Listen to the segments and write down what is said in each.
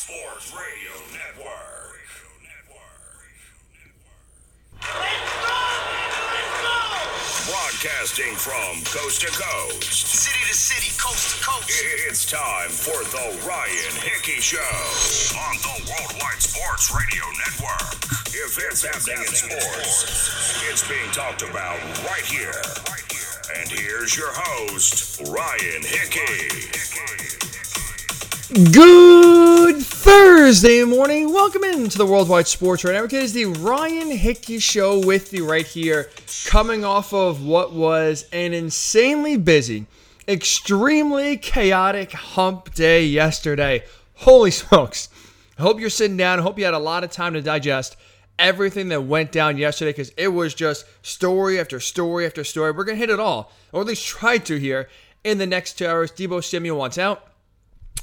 Sports Radio Network. Let's go! Let's go! Broadcasting from coast to coast. City to city, coast to coast. It's time for the Ryan Hickey Show on the Worldwide Sports Radio Network. If it's happening in sports, it's being talked about right here. And here's your host, Ryan Hickey. Good Thursday morning. Welcome into the Worldwide Sports Radio Network. It is the Ryan Hickey Show with you right here, coming off of what was an insanely busy, extremely chaotic hump day yesterday. Holy smokes. I hope you're sitting down. I hope you had a lot of time to digest everything that went down yesterday because it was just story after story after story. We're going to hit it all, or at least try to here in the next two hours. Deebo Samuel wants out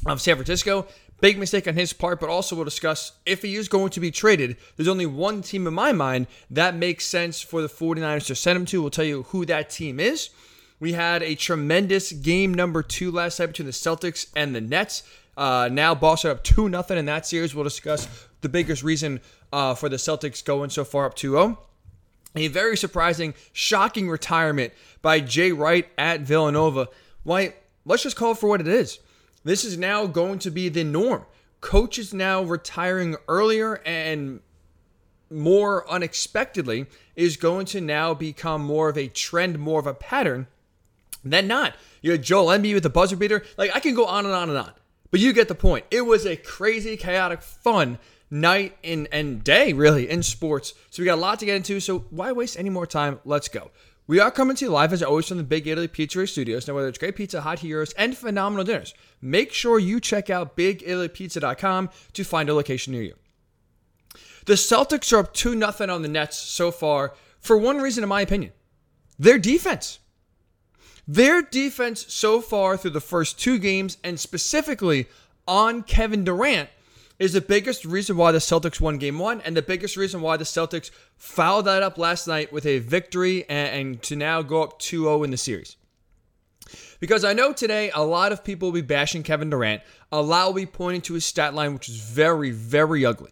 of San Francisco. Big mistake on his part, but also we'll discuss if he is going to be traded. There's only one team in my mind that makes sense for the 49ers to send him to. We'll tell you who that team is. We had a tremendous game number two last night between the Celtics and the Nets. Uh, now Boston up 2 nothing in that series. We'll discuss the biggest reason uh, for the Celtics going so far up 2 0. A very surprising, shocking retirement by Jay Wright at Villanova. Why, let's just call it for what it is. This is now going to be the norm. Coaches now retiring earlier and more unexpectedly is going to now become more of a trend, more of a pattern than not. You had Joel Embiid with the buzzer beater. Like I can go on and on and on, but you get the point. It was a crazy, chaotic, fun night and and day really in sports. So we got a lot to get into. So why waste any more time? Let's go. We are coming to you live as always from the Big Italy Pizzeria Studios. Now, whether it's great pizza, hot heroes, and phenomenal dinners, make sure you check out BigItalyPizza.com to find a location near you. The Celtics are up 2 0 on the Nets so far for one reason, in my opinion their defense. Their defense so far through the first two games, and specifically on Kevin Durant, is the biggest reason why the Celtics won game one, and the biggest reason why the Celtics fouled that up last night with a victory and, and to now go up 2 0 in the series. Because I know today a lot of people will be bashing Kevin Durant, a lot will be pointing to his stat line, which is very, very ugly.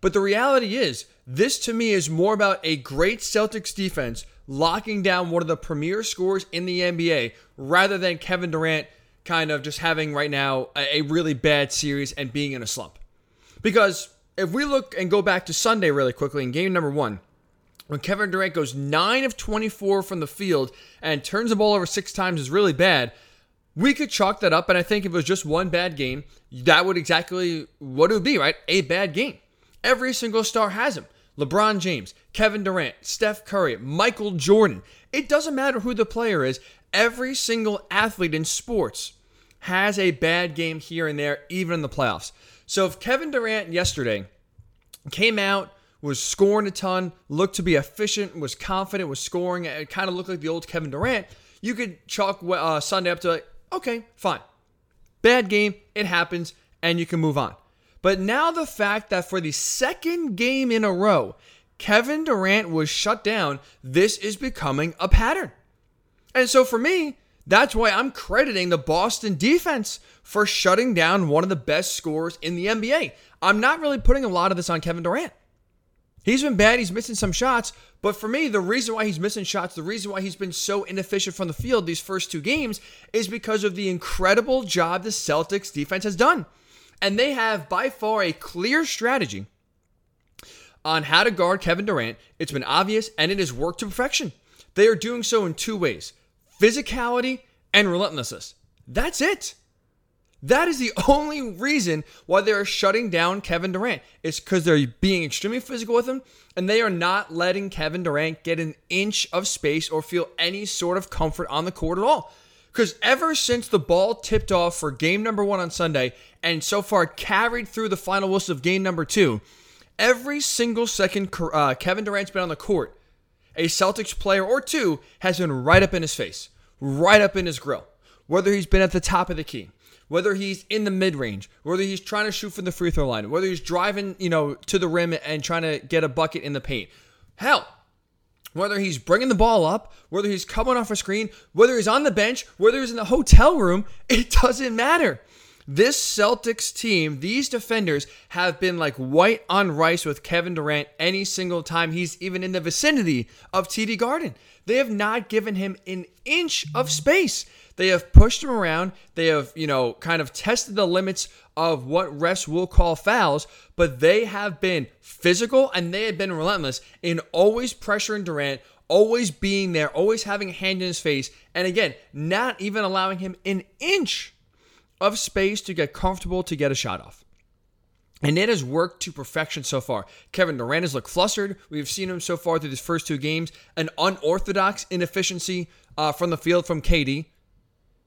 But the reality is, this to me is more about a great Celtics defense locking down one of the premier scorers in the NBA rather than Kevin Durant kind of just having right now a really bad series and being in a slump. Because if we look and go back to Sunday really quickly in game number one, when Kevin Durant goes 9 of 24 from the field and turns the ball over six times is really bad, we could chalk that up. And I think if it was just one bad game, that would exactly what it would be, right? A bad game. Every single star has him. LeBron James, Kevin Durant, Steph Curry, Michael Jordan. It doesn't matter who the player is. Every single athlete in sports has a bad game here and there, even in the playoffs. So if Kevin Durant yesterday came out, was scoring a ton, looked to be efficient, was confident, was scoring, it kind of looked like the old Kevin Durant, you could chalk uh, Sunday up to like, okay, fine. Bad game, it happens, and you can move on. But now the fact that for the second game in a row, Kevin Durant was shut down, this is becoming a pattern. And so for me, that's why I'm crediting the Boston defense for shutting down one of the best scorers in the NBA. I'm not really putting a lot of this on Kevin Durant. He's been bad, he's missing some shots, but for me, the reason why he's missing shots, the reason why he's been so inefficient from the field these first two games is because of the incredible job the Celtics defense has done. And they have by far a clear strategy on how to guard Kevin Durant. It's been obvious and it has worked to perfection. They are doing so in two ways physicality and relentlessness. That's it. That is the only reason why they are shutting down Kevin Durant. It's because they're being extremely physical with him and they are not letting Kevin Durant get an inch of space or feel any sort of comfort on the court at all. Because ever since the ball tipped off for game number one on Sunday and so far carried through the final whistle of game number two, every single second uh, Kevin Durant's been on the court, a Celtics player or two has been right up in his face, right up in his grill. Whether he's been at the top of the key, whether he's in the mid range, whether he's trying to shoot from the free throw line, whether he's driving, you know, to the rim and trying to get a bucket in the paint. Hell, whether he's bringing the ball up, whether he's coming off a screen, whether he's on the bench, whether he's in the hotel room, it doesn't matter. This Celtics team, these defenders have been like white on rice with Kevin Durant any single time he's even in the vicinity of TD Garden. They have not given him an inch of space. They have pushed him around. They have, you know, kind of tested the limits of what refs will call fouls, but they have been physical and they have been relentless in always pressuring Durant, always being there, always having a hand in his face, and again, not even allowing him an inch of space to get comfortable to get a shot off. And it has worked to perfection so far. Kevin Durant has looked flustered. We've seen him so far through these first two games. An unorthodox inefficiency uh, from the field from KD.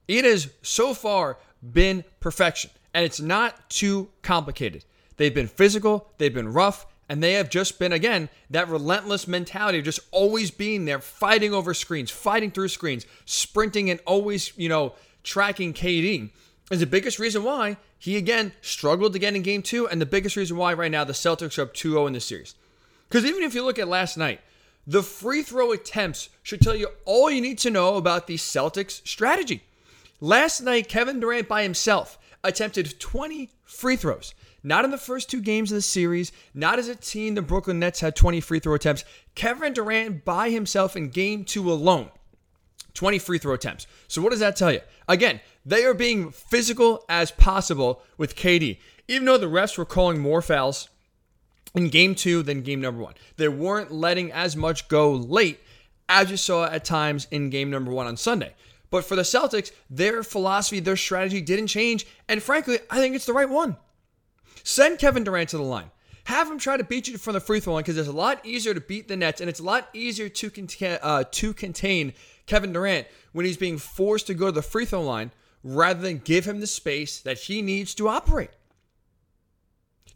It has so far been perfection, and it's not too complicated. They've been physical, they've been rough, and they have just been, again, that relentless mentality of just always being there, fighting over screens, fighting through screens, sprinting, and always, you know, tracking KD is the biggest reason why he again struggled again in game two, and the biggest reason why right now the Celtics are up 2 0 in this series. Because even if you look at last night, the free throw attempts should tell you all you need to know about the Celtics strategy. Last night, Kevin Durant by himself attempted 20 free throws. Not in the first two games of the series, not as a team, the Brooklyn Nets had 20 free throw attempts. Kevin Durant by himself in game two alone 20 free throw attempts. So, what does that tell you? Again, they are being physical as possible with KD. Even though the refs were calling more fouls in game two than game number one, they weren't letting as much go late as you saw at times in game number one on Sunday. But for the Celtics, their philosophy, their strategy didn't change. And frankly, I think it's the right one. Send Kevin Durant to the line. Have him try to beat you from the free throw line because it's a lot easier to beat the Nets and it's a lot easier to, uh, to contain Kevin Durant when he's being forced to go to the free throw line rather than give him the space that he needs to operate.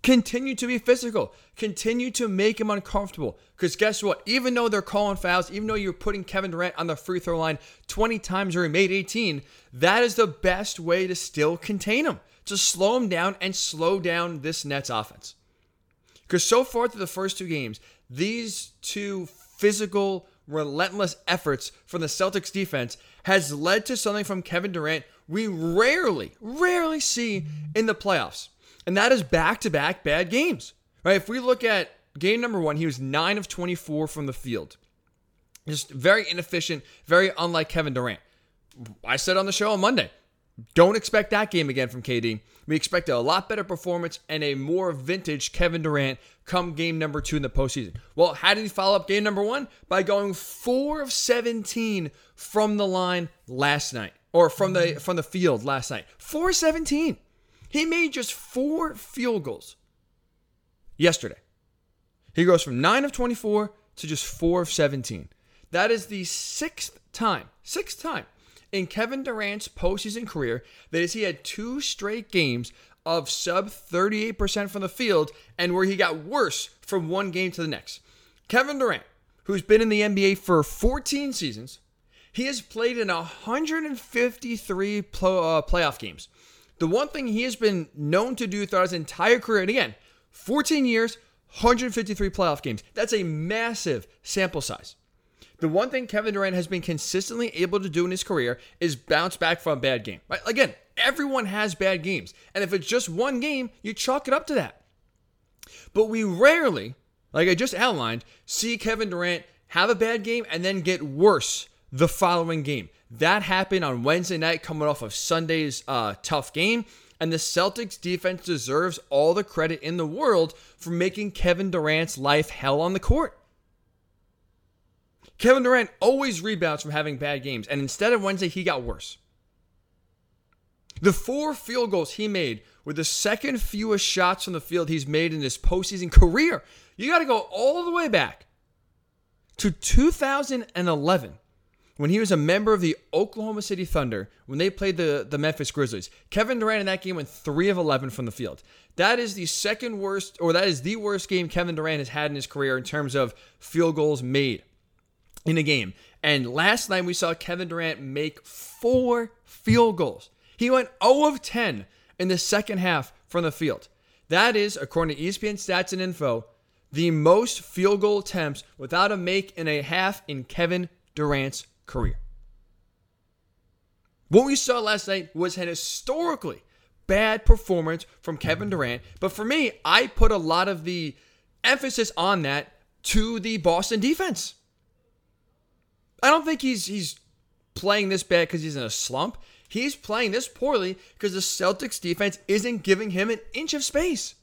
Continue to be physical. Continue to make him uncomfortable. Because guess what? Even though they're calling fouls, even though you're putting Kevin Durant on the free throw line 20 times or he made 18, that is the best way to still contain him, to slow him down and slow down this Nets offense. Because so far through the first two games, these two physical, relentless efforts from the Celtics defense has led to something from Kevin Durant we rarely, rarely see in the playoffs. And that is back to back bad games. Right? If we look at game number one, he was 9 of 24 from the field. Just very inefficient, very unlike Kevin Durant. I said on the show on Monday, don't expect that game again from KD. We expect a lot better performance and a more vintage Kevin Durant come game number two in the postseason. Well, how did he follow up game number one? By going four of 17 from the line last night, or from the from the field last night. Four seventeen. He made just four field goals yesterday. He goes from 9 of 24 to just 4 of 17. That is the sixth time, sixth time in Kevin Durant's postseason career that is he had two straight games of sub 38% from the field and where he got worse from one game to the next. Kevin Durant, who's been in the NBA for 14 seasons, he has played in 153 pl- uh, playoff games. The one thing he has been known to do throughout his entire career, and again, 14 years, 153 playoff games. That's a massive sample size. The one thing Kevin Durant has been consistently able to do in his career is bounce back from a bad game. Right? Again, everyone has bad games. And if it's just one game, you chalk it up to that. But we rarely, like I just outlined, see Kevin Durant have a bad game and then get worse the following game. That happened on Wednesday night, coming off of Sunday's uh, tough game. And the Celtics defense deserves all the credit in the world for making Kevin Durant's life hell on the court. Kevin Durant always rebounds from having bad games, and instead of Wednesday, he got worse. The four field goals he made were the second fewest shots from the field he's made in his postseason career. You got to go all the way back to 2011 when he was a member of the Oklahoma City Thunder when they played the, the Memphis Grizzlies. Kevin Durant in that game went 3 of 11 from the field. That is the second worst, or that is the worst game Kevin Durant has had in his career in terms of field goals made in a game. And last night we saw Kevin Durant make four field goals. He went 0 of 10 in the second half from the field. That is, according to ESPN stats and info, the most field goal attempts without a make in a half in Kevin Durant's career. What we saw last night was an historically bad performance from Kevin Durant. But for me, I put a lot of the emphasis on that to the Boston defense. I don't think he's he's playing this bad because he's in a slump. He's playing this poorly because the Celtics defense isn't giving him an inch of space.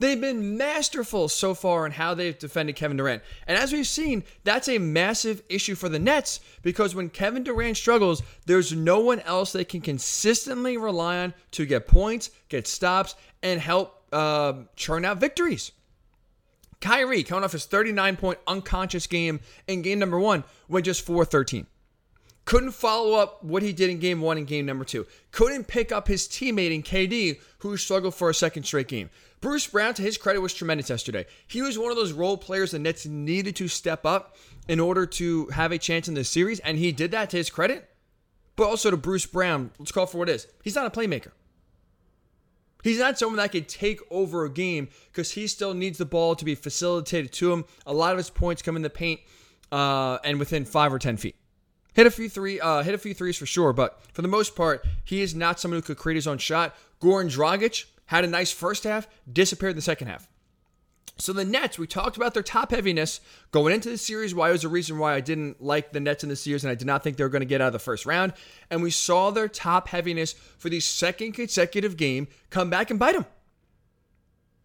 They've been masterful so far in how they've defended Kevin Durant. And as we've seen, that's a massive issue for the Nets because when Kevin Durant struggles, there's no one else they can consistently rely on to get points, get stops, and help uh, churn out victories. Kyrie, coming off his 39 point unconscious game in game number one, went just 4 13. Couldn't follow up what he did in game one and game number two. Couldn't pick up his teammate in KD, who struggled for a second straight game. Bruce Brown, to his credit, was tremendous yesterday. He was one of those role players the Nets needed to step up in order to have a chance in this series, and he did that to his credit. But also to Bruce Brown, let's call for what it is. He's not a playmaker. He's not someone that can take over a game because he still needs the ball to be facilitated to him. A lot of his points come in the paint uh, and within five or ten feet. Hit a few three, uh, hit a few threes for sure, but for the most part, he is not someone who could create his own shot. Goran Dragic had a nice first half, disappeared in the second half. So the Nets, we talked about their top heaviness going into the series. Why was a reason why I didn't like the Nets in the series, and I did not think they were going to get out of the first round. And we saw their top heaviness for the second consecutive game come back and bite them.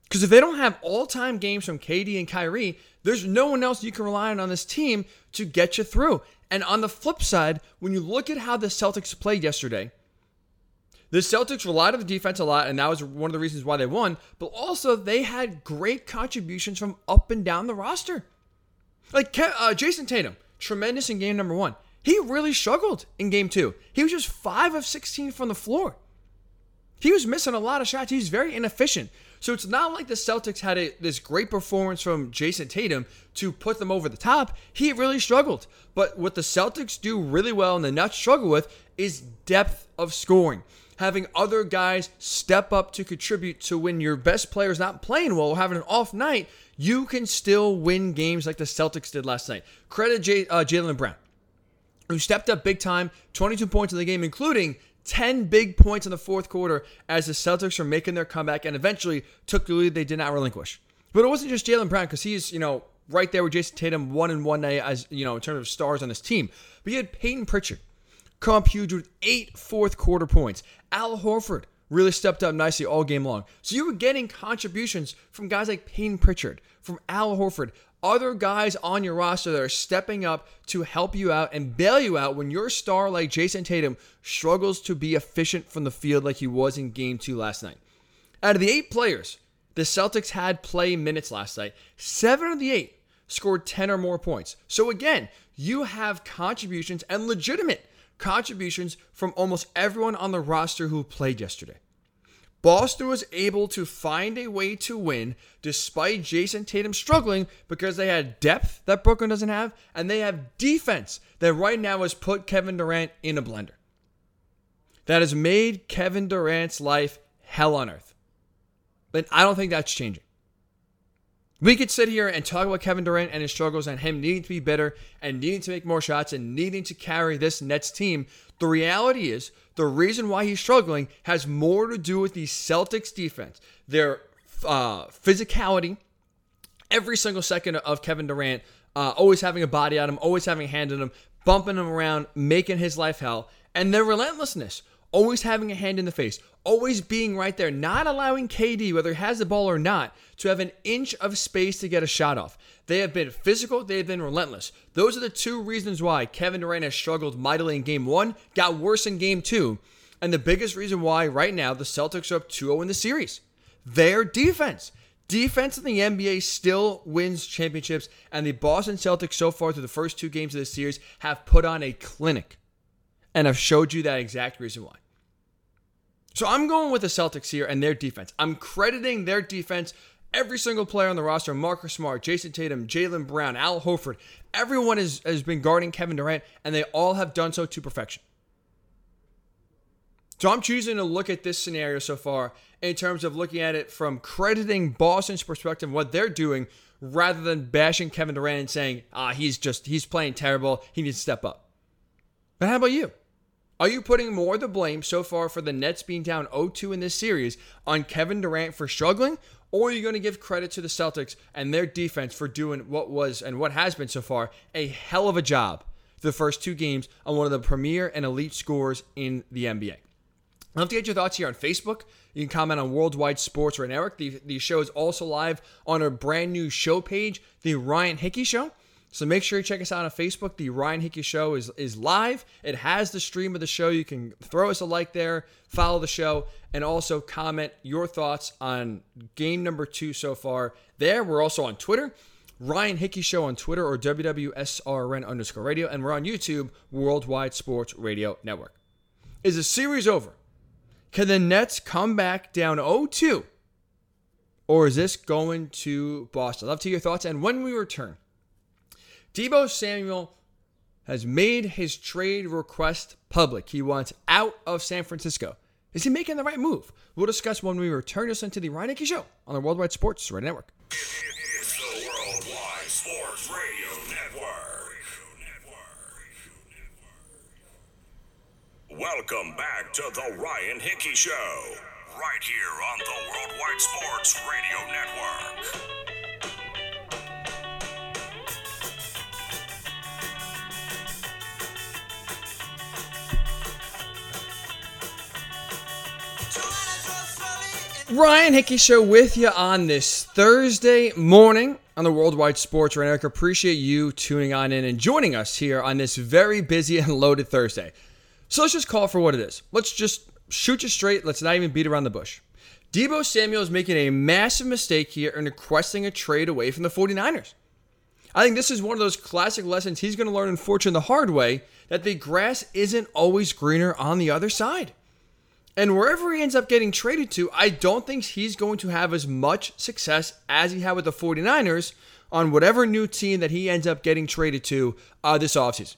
Because if they don't have all-time games from KD and Kyrie, there's no one else you can rely on on this team to get you through. And on the flip side, when you look at how the Celtics played yesterday, the Celtics relied on the defense a lot, and that was one of the reasons why they won. But also, they had great contributions from up and down the roster. Like uh, Jayson Tatum, tremendous in game number one. He really struggled in game two. He was just 5 of 16 from the floor. He was missing a lot of shots. He's very inefficient. So it's not like the Celtics had a, this great performance from Jayson Tatum to put them over the top. He really struggled. But what the Celtics do really well and the Nets struggle with is depth of scoring having other guys step up to contribute to when your best player is not playing well or having an off night, you can still win games like the Celtics did last night. Credit J- uh, Jaylen Brown, who stepped up big time, 22 points in the game, including 10 big points in the fourth quarter as the Celtics were making their comeback and eventually took the lead they did not relinquish. But it wasn't just Jaylen Brown because he's, you know, right there with Jayson Tatum, one and one night as, you know, in terms of stars on this team. But you had Payton Pritchard come huge with eight fourth quarter points. Al Horford really stepped up nicely all game long. So you were getting contributions from guys like Payne Pritchard, from Al Horford, other guys on your roster that are stepping up to help you out and bail you out when your star like Jayson Tatum struggles to be efficient from the field like he was in game two last night. Out of the eight players the Celtics had play minutes last night, seven of the eight scored 10 or more points. So again, you have contributions and legitimate contributions from almost everyone on the roster who played yesterday. Boston was able to find a way to win despite Jayson Tatum struggling because they had depth that Brooklyn doesn't have, and they have defense that right now has put Kevin Durant in a blender. That has made Kevin Durant's life hell on earth. But I don't think that's changing. We could sit here and talk about Kevin Durant and his struggles and him needing to be better and needing to make more shots and needing to carry this Nets team. The reality is, the reason why he's struggling has more to do with the Celtics defense, their uh, physicality, every single second of Kevin Durant, uh, always having a body on him, always having a hand on him, bumping him around, making his life hell, and their relentlessness always having a hand in the face, always being right there, not allowing KD, whether he has the ball or not, to have an inch of space to get a shot off. They have been physical, they have been relentless. Those are the two reasons why Kevin Durant has struggled mightily in game one, got worse in game two, and the biggest reason why right now the Celtics are up 2 0 in the series. Their defense. Defense in the NBA still wins championships, and the Boston Celtics so far through the first two games of the series have put on a clinic. And I've showed you that exact reason why. So I'm going with the Celtics here and their defense. I'm crediting their defense. Every single player on the roster, Marcus Smart, Jayson Tatum, Jaylen Brown, Al Horford, everyone has, has been guarding Kevin Durant, and they all have done so to perfection. So I'm choosing to look at this scenario so far in terms of looking at it from crediting Boston's perspective, what they're doing, rather than bashing Kevin Durant and saying, ah, he's just, he's playing terrible. He needs to step up. But how about you? Are you putting more of the blame so far for the Nets being down 0-2 in this series on Kevin Durant for struggling, or are you going to give credit to the Celtics and their defense for doing what was and what has been so far a hell of a job the first two games on one of the premier and elite scorers in the NBA? I'd love to get your thoughts here on Facebook. You can comment on Worldwide Sports right Network. The, the show is also live on our brand new show page, The Ryan Hickey Show. So make sure you check us out on Facebook. The Ryan Hickey Show is, is live. It has the stream of the show. You can throw us a like there, follow the show, and also comment your thoughts on game number two so far. There, we're also on Twitter. Ryan Hickey Show on Twitter or WWSRN underscore radio. And we're on YouTube, Worldwide Sports Radio Network. Is the series over? Can the Nets come back down 0 2? Or is this going to Boston? I'd love to hear your thoughts. And when we return, Deebo Samuel has made his trade request public. He wants out of San Francisco. Is he making the right move? We'll discuss when we return us into the Ryan Hickey Show on the Worldwide Sports Radio Network. It's the Worldwide Sports Radio Network. Welcome back to the Ryan Hickey Show, right here on the Worldwide Sports Radio Network. Ryan Hickey Show with you on this Thursday morning on the Worldwide Sports Network. Appreciate you tuning on in and joining us here on this very busy and loaded Thursday. So let's just call for what it is. Let's just shoot you straight. Let's not even beat around the bush. Deebo Samuel is making a massive mistake here in requesting a trade away from the 49ers. I think this is one of those classic lessons he's going to learn, unfortunately, the hard way that the grass isn't always greener on the other side. And wherever he ends up getting traded to, I don't think he's going to have as much success as he had with the 49ers on whatever new team that he ends up getting traded to uh, this offseason.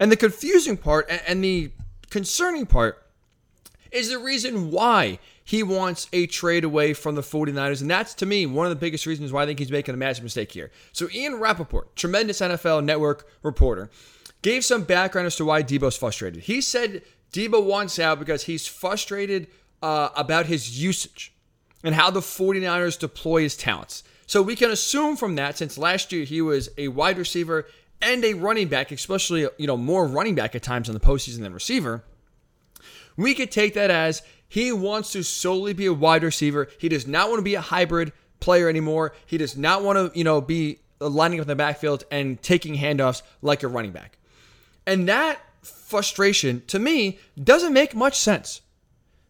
And the confusing part and the concerning part is the reason why he wants a trade away from the 49ers. And that's, to me, one of the biggest reasons why I think he's making a massive mistake here. So, Ian Rapoport, tremendous NFL network reporter, gave some background as to why Deebo's frustrated. He said Deebo wants out because he's frustrated uh, about his usage and how the 49ers deploy his talents. So we can assume from that, since last year he was a wide receiver and a running back, especially you know more running back at times in the postseason than receiver, we could take that as he wants to solely be a wide receiver. He does not want to be a hybrid player anymore. He does not want to you know be lining up in the backfield and taking handoffs like a running back. And that frustration to me doesn't make much sense.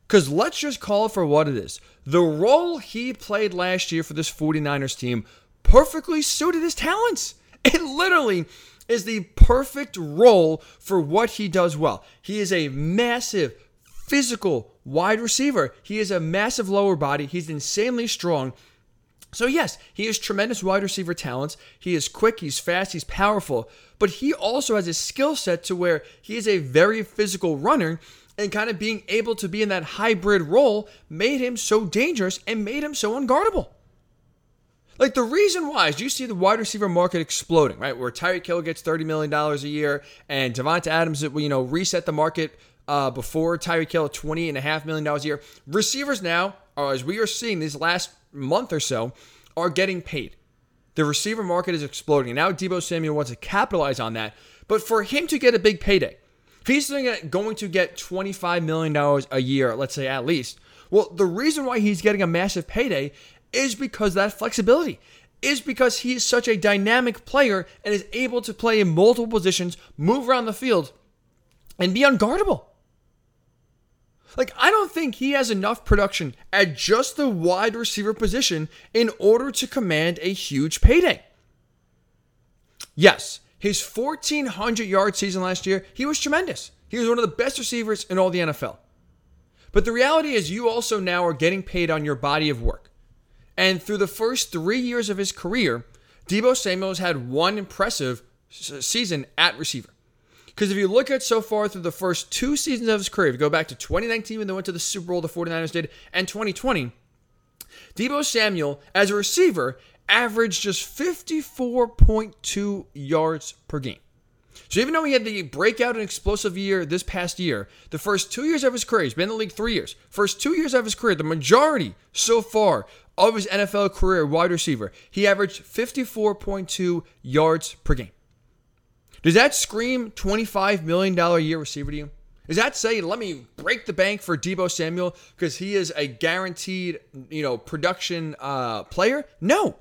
Because let's just call it for what it is. The role he played last year for this 49ers team perfectly suited his talents. It literally is the perfect role for what he does well. He is a massive, physical wide receiver. He is a massive lower body. He's insanely strong. So, yes, he has tremendous wide receiver talents. He is quick, he's fast, he's powerful, but he also has a skill set to where he is a very physical runner. And kind of being able to be in that hybrid role made him so dangerous and made him so unguardable. Like the reason why is you see the wide receiver market exploding, right? Where Tyreek Hill gets $30 million a year and Davante Adams, you know, reset the market uh, before Tyreek Hill at $28.5 million a year. Receivers now, are, as we are seeing these last month or so, are getting paid. The receiver market is exploding. Now Debo Samuel wants to capitalize on that. But for him to get a big payday, if he's going to get $25 million a year, let's say at least, well, the reason why he's getting a massive payday is because that flexibility is because he is such a dynamic player and is able to play in multiple positions, move around the field, and be unguardable. Like, I don't think he has enough production at just the wide receiver position in order to command a huge payday. Yes, his 1,400 yard season last year, he was tremendous. He was one of the best receivers in all the NFL. But the reality is, you also now are getting paid on your body of work. And through the first three years of his career, Deebo Samuel has had one impressive season at receiver. Because if you look at so far through the first two seasons of his career, if you go back to 2019 when they went to the Super Bowl, the 49ers did, and 2020, Deebo Samuel, as a receiver, averaged just 54.2 yards per game. So even though he had the breakout and explosive year this past year, the first two years of his career, he's been in the league three years. First two years of his career, the majority so far of his NFL career wide receiver, he averaged 54.2 yards per game. Does that scream $25 million a year receiver to you? Does that say, let me break the bank for Deebo Samuel because he is a guaranteed, you know, production uh, player? No.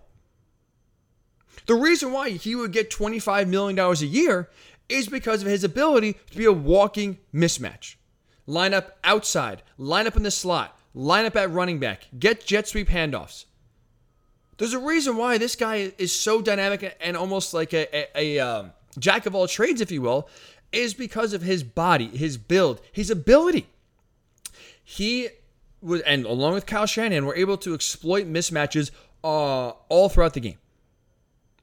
The reason why he would get $25 million a year is because of his ability to be a walking mismatch. Line up outside, line up in the slot, line up at running back, get jet sweep handoffs. There's a reason why this guy is so dynamic and almost like a, a, a um, jack of all trades, if you will, is because of his body, his build, his ability. He was, and along with Kyle Shanahan, were able to exploit mismatches uh, all throughout the game.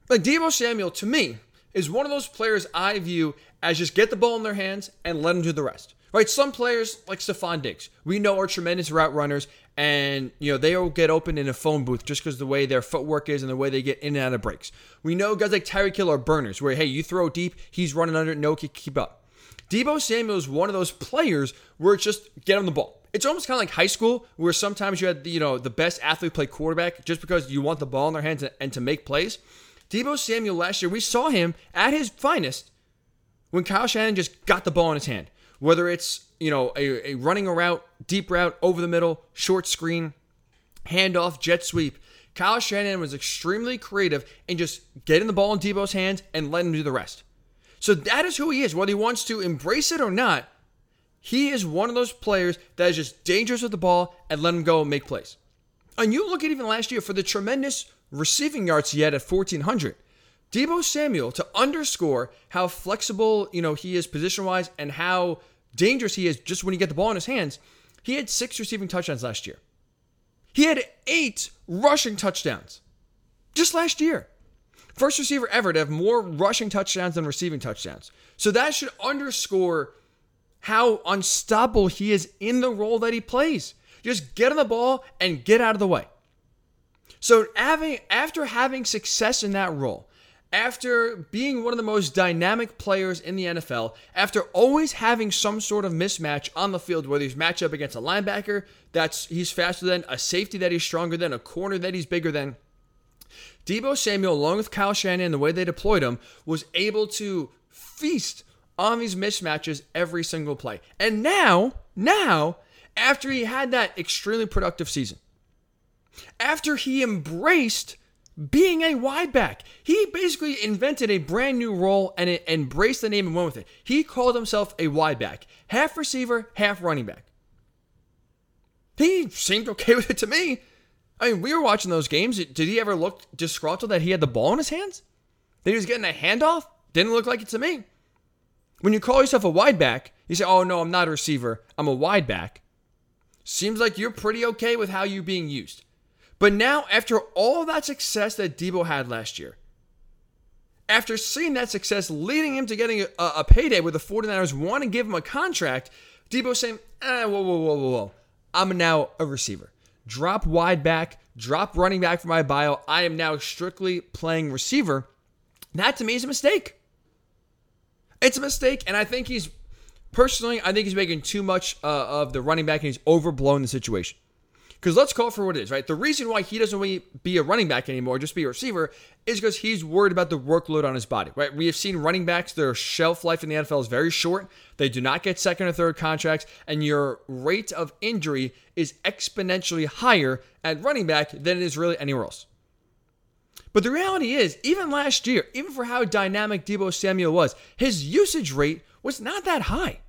Like Deebo Samuel, to me, is one of those players I view as just get the ball in their hands and let them do the rest. Right? Some players like Stefon Diggs, we know are tremendous route runners, and you know they will get open in a phone booth just because the way their footwork is and the way they get in and out of breaks. We know guys like Tyreek Hill are burners, where hey, you throw deep, he's running under, no kick, keep up. Deebo Samuel is one of those players where it's just get on the ball. It's almost kind of like high school, where sometimes you had you know the best athlete play quarterback just because you want the ball in their hands and, and to make plays. Deebo Samuel last year, we saw him at his finest when Kyle Shanahan just got the ball in his hand. Whether it's, you know, a, a running a route, deep route, over the middle, short screen, handoff, jet sweep. Kyle Shanahan was extremely creative in just getting the ball in Deebo's hands and letting him do the rest. So that is who he is. Whether he wants to embrace it or not, he is one of those players that is just dangerous with the ball and let him go and make plays. And you look at even last year for the tremendous receiving yards he had at 1,400. Deebo Samuel, to underscore how flexible, you know, he is position-wise and how dangerous he is just when you get the ball in his hands, he had six receiving touchdowns last year. He had eight rushing touchdowns just last year. First receiver ever to have more rushing touchdowns than receiving touchdowns. So that should underscore how unstoppable he is in the role that he plays. Just get on the ball and get out of the way. So having after having success in that role, after being one of the most dynamic players in the NFL, after always having some sort of mismatch on the field, whether he's matched up against a linebacker that's he's faster than, a safety that he's stronger than, a corner that he's bigger than. Deebo Samuel, along with Kyle Shanahan, the way they deployed him, was able to feast on these mismatches every single play. And now, now, after he had that extremely productive season, after he embraced being a wide back. He basically invented a brand new role and it embraced the name and went with it. He called himself a wide back, half receiver, half running back. He seemed okay with it to me. I mean, we were watching those games. Did he ever look disgruntled that he had the ball in his hands? That he was getting a handoff? Didn't look like it to me. When you call yourself a wide back, you say, oh no, I'm not a receiver, I'm a wide back. Seems like you're pretty okay with how you're being used. But now, after all that success that Deebo had last year, after seeing that success leading him to getting a, a payday where the 49ers want to give him a contract, Deebo saying, eh, whoa, whoa, whoa, whoa, whoa. I'm now a receiver. Drop wide back, drop running back for my bio. I am now strictly playing receiver. That to me is a mistake. It's a mistake, and I think he's personally, I think he's making too much uh, of the running back and he's overblown the situation. Because let's call it for what it is, right? The reason why he doesn't to be a running back anymore, just be a receiver, is because he's worried about the workload on his body, right? We have seen running backs, their shelf life in the NFL is very short. They do not get second or third contracts, and your rate of injury is exponentially higher at running back than it is really anywhere else. But the reality is, even last year, even for how dynamic Deebo Samuel was, his usage rate was not that high.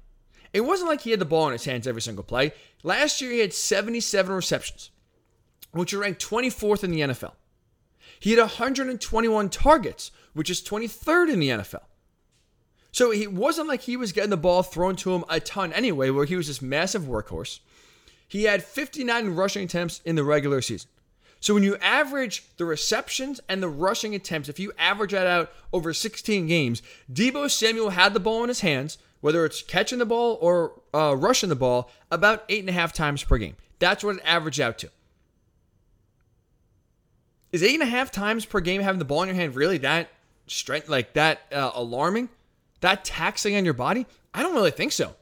It wasn't like he had the ball in his hands every single play. Last year, he had 77 receptions, which are ranked 24th in the NFL. He had 121 targets, which is 23rd in the NFL. So it wasn't like he was getting the ball thrown to him a ton anyway, where he was this massive workhorse. He had 59 rushing attempts in the regular season. So when you average the receptions and the rushing attempts, if you average that out over 16 games, Deebo Samuel had the ball in his hands, whether it's catching the ball or uh, rushing the ball, about eight and a half times per game. That's what it averaged out to. Is eight and a half times per game having the ball in your hand really that strength, like that uh, alarming? that taxing on your body? I don't really think so.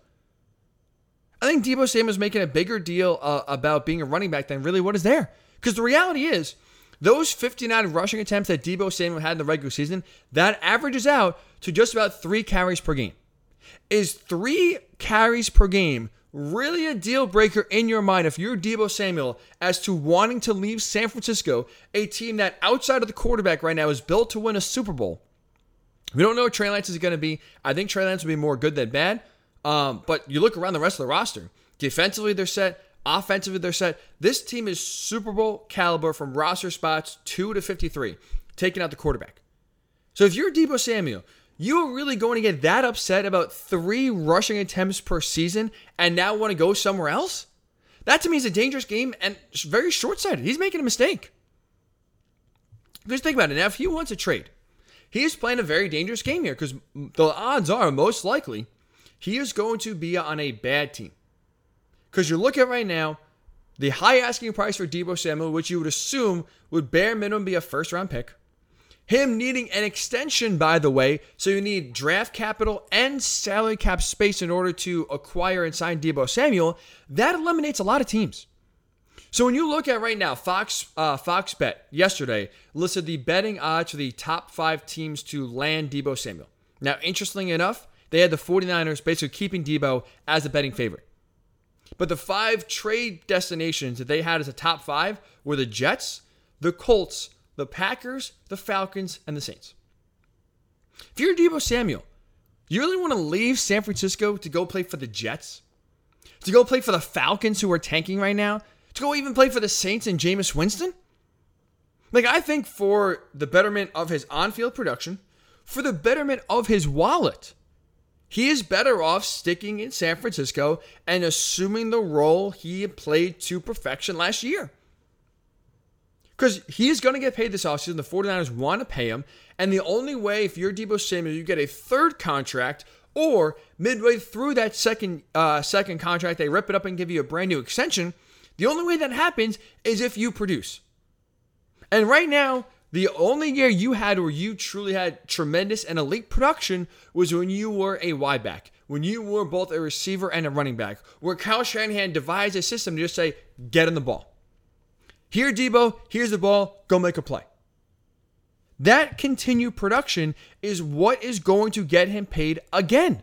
I think Deebo Samuel's making a bigger deal uh, about being a running back than really what is there. Because the reality is, those 59 rushing attempts that Deebo Samuel had in the regular season, that averages out to just about three carries per game. Is three carries per game really a deal breaker in your mind if you're Deebo Samuel as to wanting to leave San Francisco, a team that outside of the quarterback right now is built to win a Super Bowl? We don't know what Trey Lance is going to be. I think Trey Lance will be more good than bad. Um, but you look around the rest of the roster. Defensively, they're set. Offensively, they're set. This team is Super Bowl caliber from roster spots 2 to 53, taking out the quarterback. So if you're Deebo Samuel, you are really going to get that upset about three rushing attempts per season and now want to go somewhere else? That to me is a dangerous game and very short sighted. He's making a mistake. Just think about it. Now, if he wants a trade, he is playing a very dangerous game here because the odds are most likely he is going to be on a bad team. Because you look at right now, the high asking price for Deebo Samuel, which you would assume would bare minimum be a first round pick. Him needing an extension, by the way, so you need draft capital and salary cap space in order to acquire and sign Deebo Samuel. That eliminates a lot of teams. So when you look at right now, Fox uh, Fox Bet yesterday listed the betting odds for the top five teams to land Deebo Samuel. Now, interestingly enough, they had the 49ers basically keeping Deebo as a betting favorite. But the five trade destinations that they had as a top five were the Jets, the Colts, the Packers, the Falcons, and the Saints. If you're Deebo Samuel, you really want to leave San Francisco to go play for the Jets? To go play for the Falcons who are tanking right now? To go even play for the Saints and Jameis Winston? Like, I think for the betterment of his on field production, for the betterment of his wallet, he is better off sticking in San Francisco and assuming the role he played to perfection last year. Because he's going to get paid this offseason. The 49ers want to pay him. And the only way, if you're Deebo Samuel, you get a third contract, or midway through that second uh, second contract, they rip it up and give you a brand new extension. The only way that happens is if you produce. And right now, the only year you had where you truly had tremendous and elite production was when you were a wide back, when you were both a receiver and a running back, where Kyle Shanahan devised a system to just say, get in the ball. Here, Deebo, here's the ball, go make a play. That continued production is what is going to get him paid again.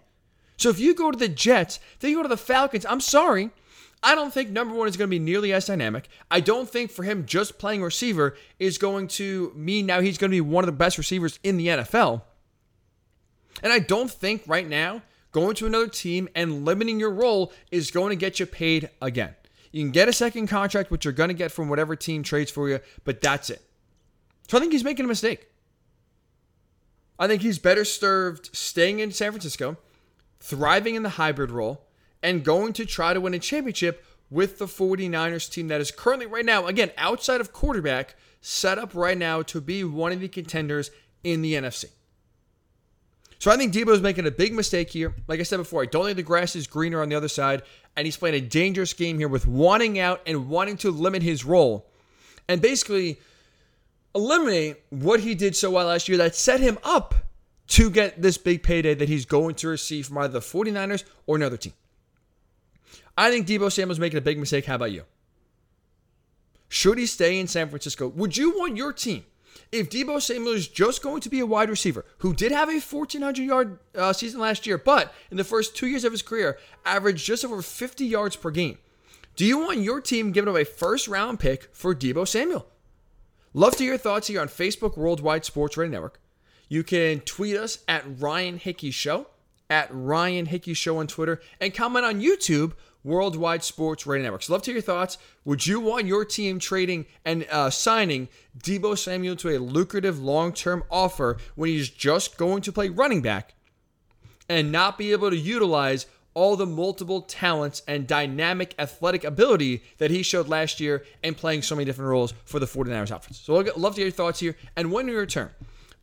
So if you go to the Jets, then you go to the Falcons, I'm sorry, I don't think number one is going to be nearly as dynamic. I don't think for him just playing receiver is going to mean now he's going to be one of the best receivers in the NFL. And I don't think right now going to another team and limiting your role is going to get you paid again. You can get a second contract, which you're going to get from whatever team trades for you, but that's it. So I think he's making a mistake. I think he's better served staying in San Francisco, thriving in the hybrid role, and going to try to win a championship with the 49ers team that is currently, right now, again, outside of quarterback, set up right now to be one of the contenders in the NFC. So I think Deebo is making a big mistake here. Like I said before, I don't think the grass is greener on the other side, and he's playing a dangerous game here with wanting out and wanting to limit his role, and basically eliminate what he did so well last year that set him up to get this big payday that he's going to receive from either the 49ers or another team. I think Deebo Samuel's making a big mistake. How about you? Should he stay in San Francisco? Would you want your team, if Deebo Samuel is just going to be a wide receiver who did have a 1,400 yard uh, season last year, but in the first two years of his career averaged just over 50 yards per game, do you want your team giving up a first round pick for Deebo Samuel? Love to hear your thoughts here on Facebook Worldwide Sports Radio Network. You can tweet us at Ryan Hickey Show, at Ryan Hickey Show on Twitter, and comment on YouTube Worldwide Sports Radio Network. So love to hear your thoughts. Would you want your team trading and uh, signing Deebo Samuel to a lucrative long-term offer when he's just going to play running back and not be able to utilize all the multiple talents and dynamic athletic ability that he showed last year and playing so many different roles for the 49ers offense. So love to hear your thoughts here. And when we return,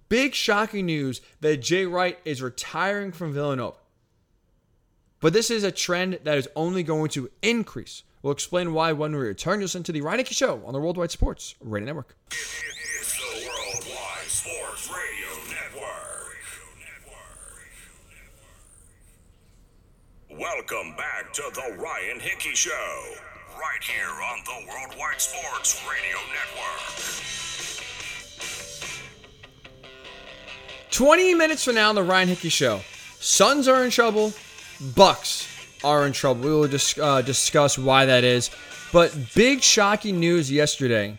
big shocking news that Jay Wright is retiring from Villanova. But this is a trend that is only going to increase. We'll explain why when we return. Listen to the Ryan Hickey Show on the Worldwide Sports Radio Network. It's the Worldwide Sports Radio Network. Welcome back to the Ryan Hickey Show, right here on the Worldwide Sports Radio Network. 20 minutes from now on the Ryan Hickey Show, Suns are in trouble, Bucks are in trouble. We will dis- uh, discuss why that is. But big shocking news yesterday.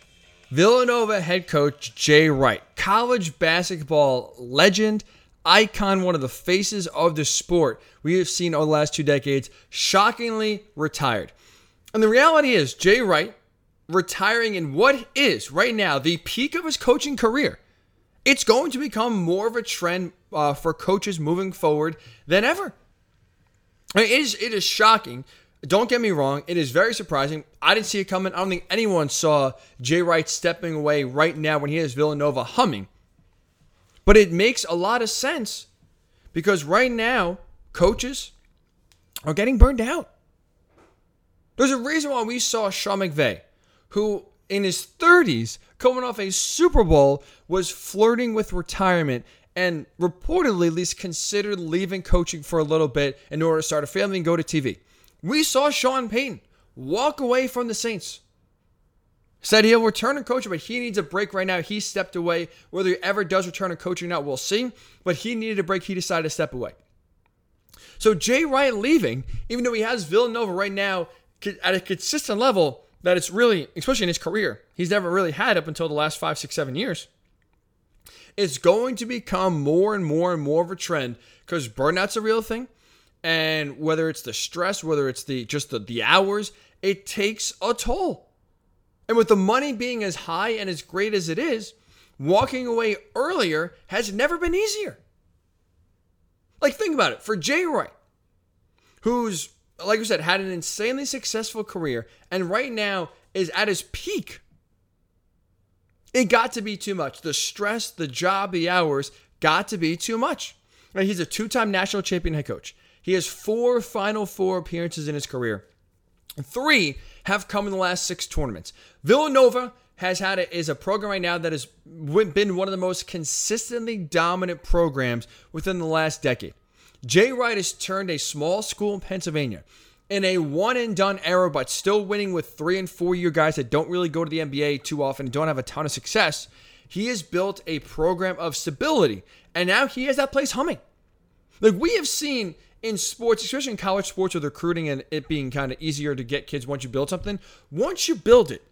Villanova head coach Jay Wright, college basketball legend, icon, one of the faces of the sport we have seen over the last two decades, shockingly retired. And the reality is, Jay Wright retiring in what is right now the peak of his coaching career. It's going to become more of a trend uh, for coaches moving forward than ever. It is it is shocking. Don't get me wrong, it is very surprising. I didn't see it coming. I don't think anyone saw Jay Wright stepping away right now when he has Villanova humming. But it makes a lot of sense because right now, coaches are getting burned out. There's a reason why we saw Sean McVay, who in his 30s, coming off a Super Bowl, was flirting with retirement and reportedly at least considered leaving coaching for a little bit in order to start a family and go to TV. We saw Sean Payton walk away from the Saints. Said he'll return to coaching, but he needs a break right now. He stepped away. Whether he ever does return to coaching or not, we'll see. But he needed a break. He decided to step away. So Jay Wright leaving, even though he has Villanova right now at a consistent level that it's really, especially in his career, he's never really had up until the last five, six, seven years. It's going to become more and more and more of a trend because burnout's a real thing. And whether it's the stress, whether it's the just the, the hours, it takes a toll. And with the money being as high and as great as it is, walking away earlier has never been easier. Like, think about it. For Jay Wright, who's, like I said, had an insanely successful career and right now is at his peak, it got to be too much. The stress, the job, the hours got to be too much. Right, he's a two time national champion head coach. He has four Final Four appearances in his career. Three have come in the last six tournaments. Villanova has had a, is a program right now that has been one of the most consistently dominant programs within the last decade. Jay Wright has turned a small school in Pennsylvania in a one and done era, but still winning with three and four year guys that don't really go to the NBA too often and don't have a ton of success. He has built a program of stability, and now he has that place humming. Like we have seen in sports, especially in college sports with recruiting and it being kind of easier to get kids once you build something, once you build it,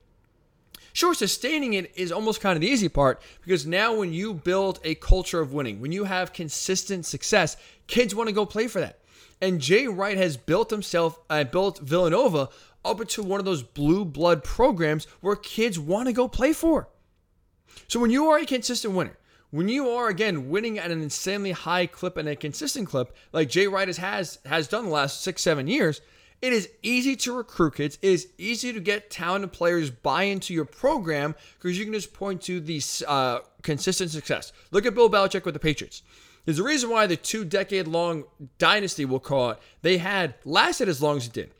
Sure, sustaining it is almost kind of the easy part because now when you build a culture of winning, when you have consistent success, kids want to go play for that. And Jay Wright has built himself, uh, built Villanova up into one of those blue blood programs where kids want to go play for. So when you are a consistent winner, when you are again winning at an insanely high clip and a consistent clip, like Jay Wright has has, has done the last six, seven years, it is easy to recruit kids. It is easy to get talented players buy into your program because you can just point to the uh, consistent success. Look at Bill Belichick with the Patriots. There's a reason why the two decade long dynasty, we'll call it, they had lasted as long as it did.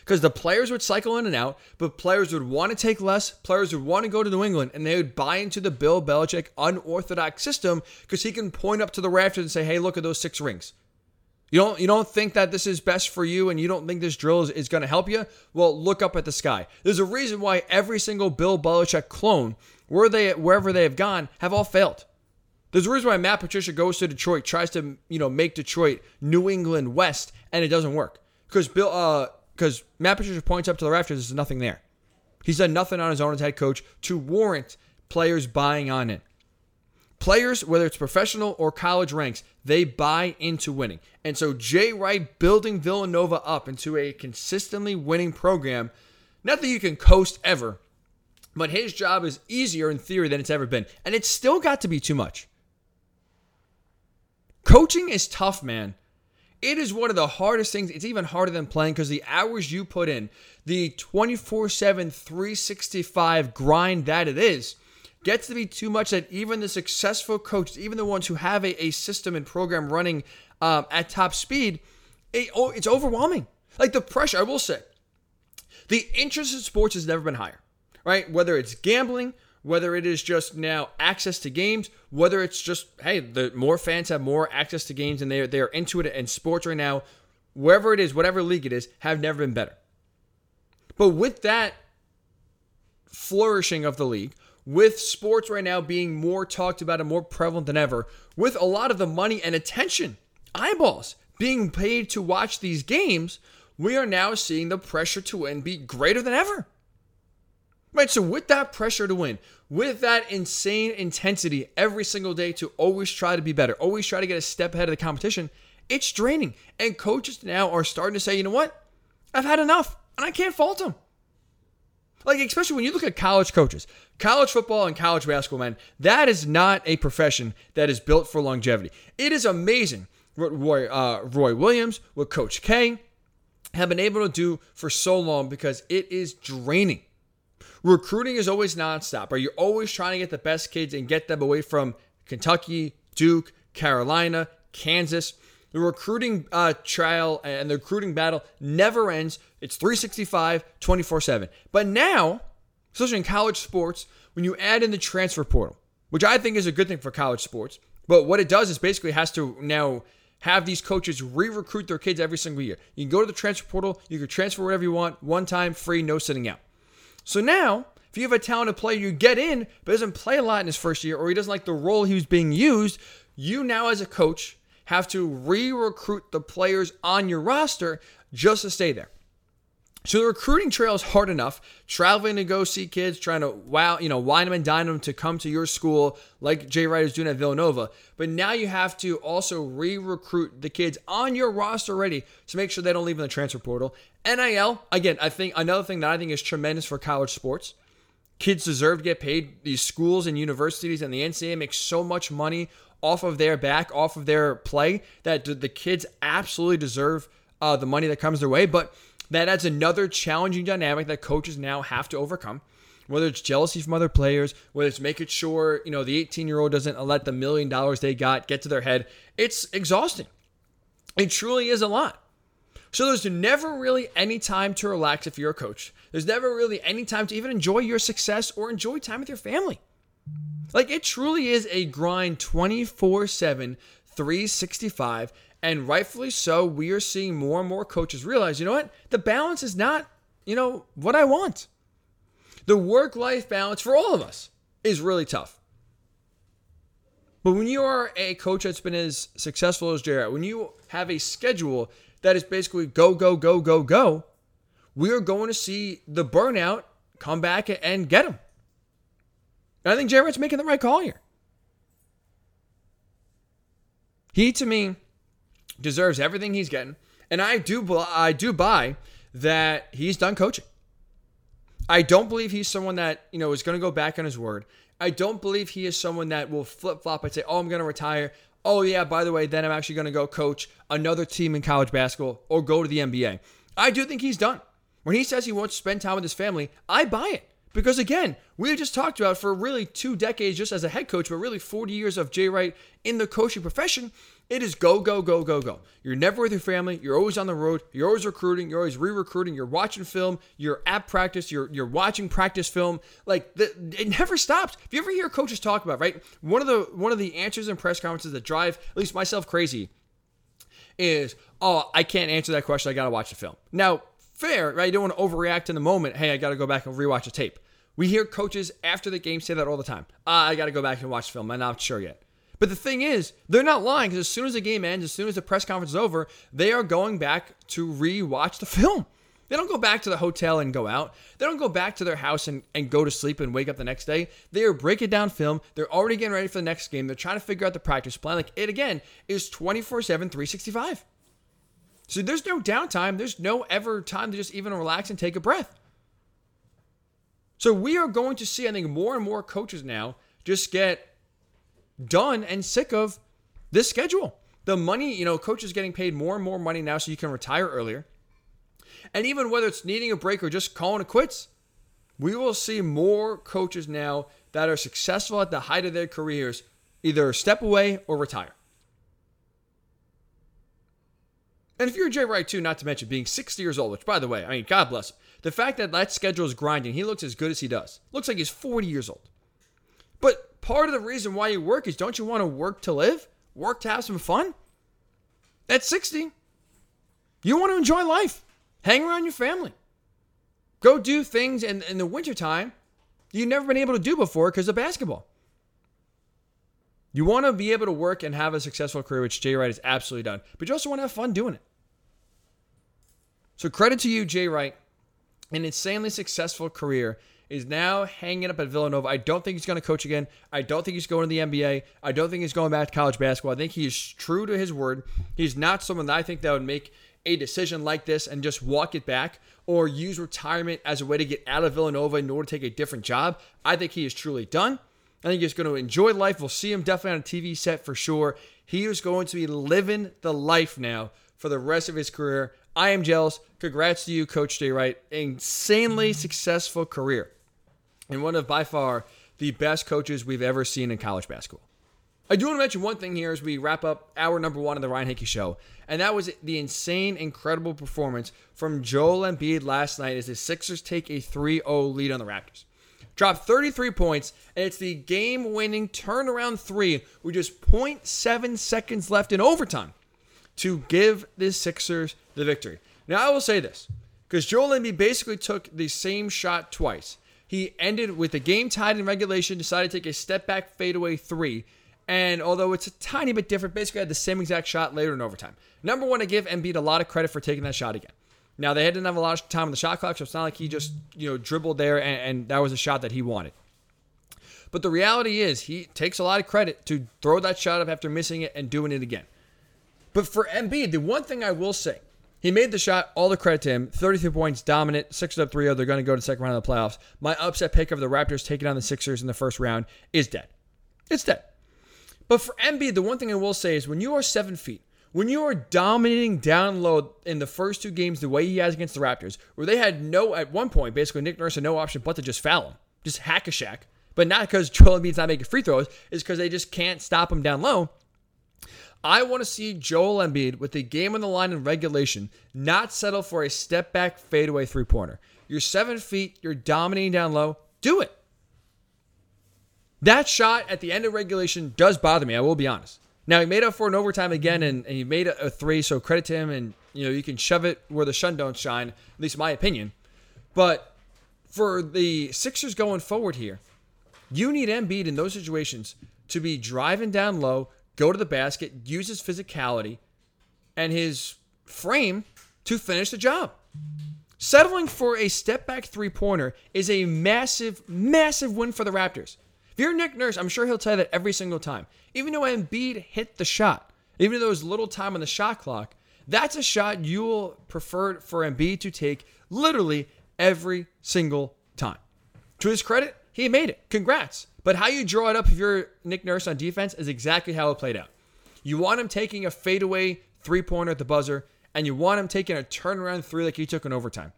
Because the players would cycle in and out, but players would want to take less, players would want to go to New England, and they would buy into the Bill Belichick unorthodox system because he can point up to the rafters and say, hey, look at those six rings. You don't you don't think that this is best for you and you don't think this drill is, is going to help you? Well, look up at the sky. There's a reason why every single Bill Belichick clone, where they wherever they have gone, have all failed. There's a reason why Matt Patricia goes to Detroit, tries to you know make Detroit New England West, and it doesn't work because Bill uh because Matt Patricia points up to the rafters, there's nothing there. He's done nothing on his own as head coach to warrant players buying on it. Players, whether it's professional or college ranks, they buy into winning. And so Jay Wright building Villanova up into a consistently winning program, not that you can coast ever, but his job is easier in theory than it's ever been. And it's still got to be too much. Coaching is tough, man. It is one of the hardest things. It's even harder than playing because the hours you put in, the 24 7, 365 grind that it is, gets to be too much that even the successful coaches, even the ones who have a, a system and program running um, at top speed, it, oh, it's overwhelming. Like the pressure, I will say, the interest in sports has never been higher, right? Whether it's gambling, whether it is just now access to games, whether it's just, hey, the more fans have more access to games and they're, they're into it, and sports right now wherever it is, whatever league it is, have never been better. But with that flourishing of the league, with sports right now being more talked about and more prevalent than ever, with a lot of the money and attention, eyeballs being paid to watch these games, we are now seeing the pressure to win be greater than ever. Right, so with that pressure to win, with that insane intensity every single day to always try to be better, always try to get a step ahead of the competition, it's draining. And coaches now are starting to say, you know what? I've had enough, and I can't fault them. Like, especially when you look at college coaches, college football and college basketball, man, that is not a profession that is built for longevity. It is amazing what Roy, uh, Roy Williams, what Coach K have been able to do for so long because it is draining. Recruiting is always nonstop, right? You're always trying to get the best kids and get them away from Kentucky, Duke, Carolina, Kansas. The recruiting uh, trial and the recruiting battle never ends. It's 365, 24 7. But now, especially in college sports, when you add in the transfer portal, which I think is a good thing for college sports, but what it does is basically has to now have these coaches re-recruit their kids every single year. You can go to the transfer portal, you can transfer whatever you want, one time, free, no sitting out. So now, if you have a talented player you get in, but doesn't play a lot in his first year, or he doesn't like the role he was being used, you now as a coach have to re-recruit the players on your roster just to stay there. So the recruiting trail is hard enough. Traveling to go see kids, trying to wow, you know, wine them and dine them to come to your school, like Jay Wright is doing at Villanova. But now you have to also re-recruit the kids on your roster already to make sure they don't leave in the transfer portal. NIL, again, I think another thing that I think is tremendous for college sports. Kids deserve to get paid. These schools and universities and the NCAA make so much money off of their back, off of their play, that the kids absolutely deserve uh, the money that comes their way. But that adds another challenging dynamic that coaches now have to overcome. Whether it's jealousy from other players, whether it's making sure, you know, the 18 year old doesn't let the million dollars they got get to their head, it's exhausting. It truly is a lot. So there's never really any time to relax if you're a coach. There's never really any time to even enjoy your success or enjoy time with your family. Like it truly is a grind 24 7, 365. And rightfully so, we are seeing more and more coaches realize, you know what? The balance is not, you know, what I want. The work life balance for all of us is really tough. But when you are a coach that's been as successful as JR, when you have a schedule that is basically go, go, go, go, go, we are going to see the burnout come back and get them. And I think Jay Wright's making the right call here. He, to me, deserves everything he's getting, and I do I do buy that he's done coaching. I don't believe he's someone that you know is going to go back on his word. I don't believe he is someone that will flip flop and say, "Oh, I'm going to retire." Oh yeah, by the way, then I'm actually going to go coach another team in college basketball or go to the NBA. I do think he's done. When he says he wants to spend time with his family, I buy it. Because again, we just talked about for really two decades just as a head coach, but really 40 years of Jay Wright in the coaching profession. It is go, go, go, go, go. You're never with your family. You're always on the road. You're always recruiting. You're always re-recruiting. You're watching film. You're at practice. You're you're watching practice film. Like the, it never stops. If you ever hear coaches talk about right, one of the one of the answers in press conferences that drive at least myself crazy is, oh, I can't answer that question. I got to watch the film. Now, fair, right? You don't want to overreact in the moment. Hey, I got to go back and rewatch the tape. We hear coaches after the game say that all the time. Ah, I got to go back and watch the film. I'm not sure yet. But the thing is, they're not lying because as soon as the game ends, as soon as the press conference is over, they are going back to re-watch the film. They don't go back to the hotel and go out. They don't go back to their house and, and go to sleep and wake up the next day. They are breaking down film. They're already getting ready for the next game. They're trying to figure out the practice plan. Like it again is 24 7, 365. So there's no downtime. There's no ever time to just even relax and take a breath. So we are going to see, I think, more and more coaches now just get done and sick of this schedule. The money, you know, coaches getting paid more and more money now so you can retire earlier. And even whether it's needing a break or just calling it quits, we will see more coaches now that are successful at the height of their careers either step away or retire. And if you're Jay Wright too, not to mention being 60 years old, which by the way, I mean, God bless him. The fact that that schedule is grinding, he looks as good as he does. Looks like he's 40 years old. But part of the reason why you work is don't you want to work to live? Work to have some fun? At 60. You want to enjoy life. Hang around your family. Go do things in, in the wintertime you've never been able to do before because of basketball. You want to be able to work and have a successful career, which Jay Wright has absolutely done, but you also want to have fun doing it. So credit to you, Jay Wright. An insanely successful career is now hanging up at Villanova. I don't think he's going to coach again. I don't think he's going to the NBA. I don't think he's going back to college basketball. I think he is true to his word. He's not someone that I think that would make a decision like this and just walk it back or use retirement as a way to get out of Villanova in order to take a different job. I think he is truly done. I think he's going to enjoy life. We'll see him definitely on a TV set for sure. He is going to be living the life now for the rest of his career. I am jealous. Congrats to you, Coach Jay Wright. Insanely successful career. And one of by far the best coaches we've ever seen in college basketball. I do want to mention one thing here as we wrap up hour number one of the Ryan Hickey Show, and that was the insane, incredible performance from Joel Embiid last night as the Sixers take a 3 0 lead on the Raptors. Dropped 33 points, and it's the game winning turnaround three with just 0.7 seconds left in overtime to give the Sixers the victory. Now, I will say this because Joel Embiid basically took the same shot twice. He ended with the game tied in regulation, decided to take a step back fadeaway three and although it's a tiny bit different, basically had the same exact shot later in overtime. Number one, I give Embiid a lot of credit for taking that shot again. Now they didn't have a lot of time on the shot clock, so it's not like he just you know dribbled there and, and that was a shot that he wanted. But the reality is, he takes a lot of credit to throw that shot up after missing it and doing it again. But for Embiid, the one thing I will say, he made the shot, all the credit to him. 33 points, dominant, 6 up 3 0. They're going to go to the second round of the playoffs. My upset pick of the Raptors taking on the Sixers in the first round is dead. It's dead. But for Embiid, the one thing I will say is when you are seven feet, when you are dominating down low in the first two games the way he has against the Raptors, where they had no, at one point, basically Nick Nurse had no option but to just foul him, just hack a Shaq. But not because Joel Embiid's not making free throws, is because they just can't stop him down low. I want to see Joel Embiid with the game on the line in regulation not settle for a step back fadeaway three pointer. You're seven feet, you're dominating down low, do it. That shot at the end of regulation does bother me. I will be honest. Now he made up for an overtime again, and, and he made a, a, three. So credit to him, and you know you can shove it where the sun don't shine. At least my opinion. But for the Sixers going forward here, you need Embiid in those situations to be driving down low, go to the basket, use his physicality and his frame to finish the job. Settling for a step back three pointer is a massive, massive win for the Raptors If you're Nick Nurse, I'm sure he'll tell you that every single time. Even though Embiid hit the shot, even though there's little time on the shot clock, that's a shot you will prefer for Embiid to take literally every single time. To his credit, he made it. Congrats. But how you draw it up if you're Nick Nurse on defense is exactly how it played out. You want him taking a fadeaway three pointer at the buzzer, and you want him taking a turnaround three like he took in overtime.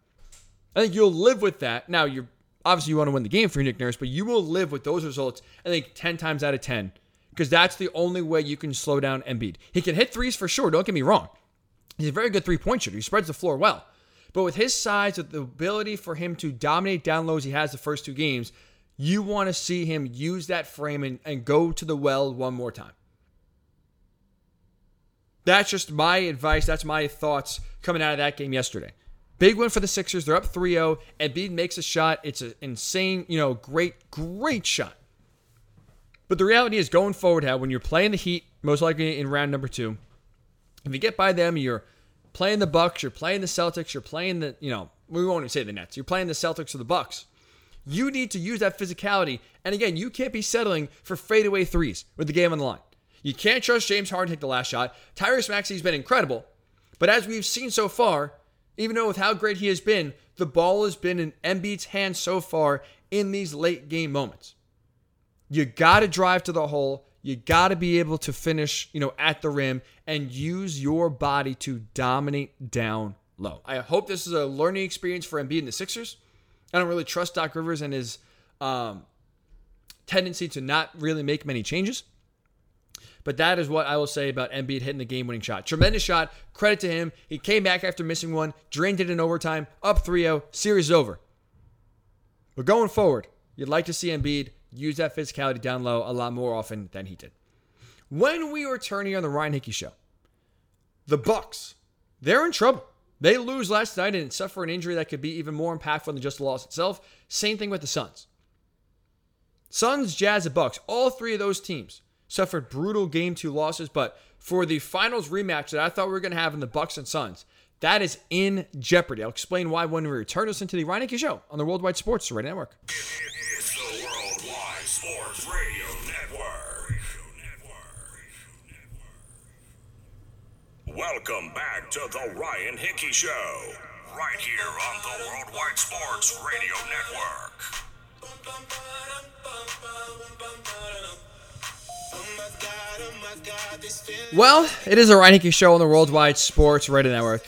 I think you'll live with that. Now, you're obviously you want to win the game for Nick Nurse, but you will live with those results, I think, 10 times out of 10, because that's the only way you can slow down Embiid. He can hit threes for sure, don't get me wrong. He's a very good three point shooter, he spreads the floor well. But with his size, with the ability for him to dominate down lows he has the first two games, you want to see him use that frame and, and go to the well one more time. That's just my advice. That's my thoughts coming out of that game yesterday. Big win for the Sixers. They're up 3 0. Embiid makes a shot. It's an insane, you know, great, great shot. But the reality is, going forward, how when you're playing the Heat, most likely in round number two, if you get by them, you're playing the Bucks, you're playing the Celtics, you're playing the, you know, we won't even say the Nets. You're playing the Celtics or the Bucks. You need to use that physicality. And again, you can't be settling for fadeaway threes with the game on the line. You can't trust James Harden to take the last shot. Tyrese Maxey's been incredible. But as we've seen so far, even though with how great he has been, the ball has been in Embiid's hands so far in these late game moments. You got to drive to the hole. You got to be able to finish, you know, at the rim and use your body to dominate down low. I hope this is a learning experience for Embiid and the Sixers. I don't really trust Doc Rivers and his um, tendency to not really make many changes. But that is what I will say about Embiid hitting the game winning shot. Tremendous shot. Credit to him. He came back after missing one, drained it in overtime, up 3 0, series over. But going forward, you'd like to see Embiid use that physicality down low a lot more often than he did. When we return here on the Ryan Hickey Show, the Bucks, they're in trouble. They lose last night and suffer an injury that could be even more impactful than just the loss itself. Same thing with the Suns. Suns, Jazz, and Bucks. All three of those teams suffered brutal game two losses, but for the finals rematch that I thought we were going to have in the Bucks and Suns, that is in jeopardy. I'll explain why when we return. Listen to the Ryan Show on the Worldwide Sports Radio Network. Welcome back to the Ryan Hickey Show, right here on the Worldwide Sports Radio Network. Well, it is a Ryan Hickey Show on the Worldwide Sports Radio Network.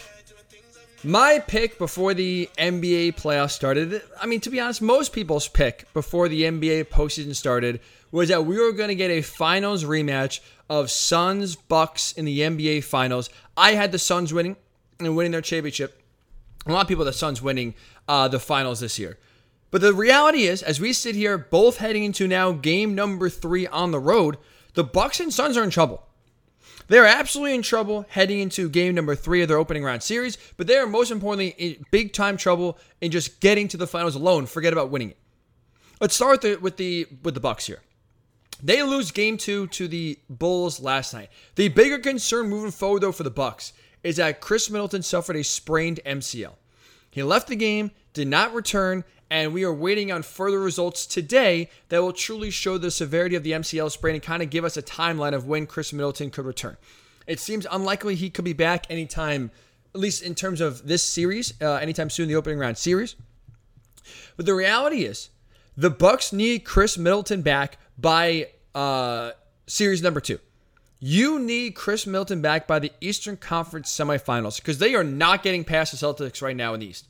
My pick before the NBA playoffs started, I mean, to be honest, most people's pick before the NBA postseason started was that we were going to get a finals rematch of Suns Bucks in the NBA finals. I had the Suns winning and winning their championship. A lot of people, the Suns winning uh, the finals this year. But the reality is, as we sit here, both heading into now game number three on the road, the Bucks and Suns are in trouble. They're absolutely in trouble heading into game number three of their opening round series, but they are most importantly in big time trouble in just getting to the finals alone. Forget about winning it. Let's start with the with the, with the Bucks here. They lose game two to the Bulls last night. The bigger concern moving forward though for the Bucks is that Khris Middleton suffered a sprained MCL. He left the game, did not return, and we are waiting on further results today that will truly show the severity of the MCL sprain and kind of give us a timeline of when Khris Middleton could return. It seems unlikely he could be back anytime, at least in terms of this series, uh, anytime soon, the opening round series. But the reality is, the Bucks need Khris Middleton back by uh, series number two. You need Khris Middleton back by the Eastern Conference semifinals because they are not getting past the Celtics right now in the East.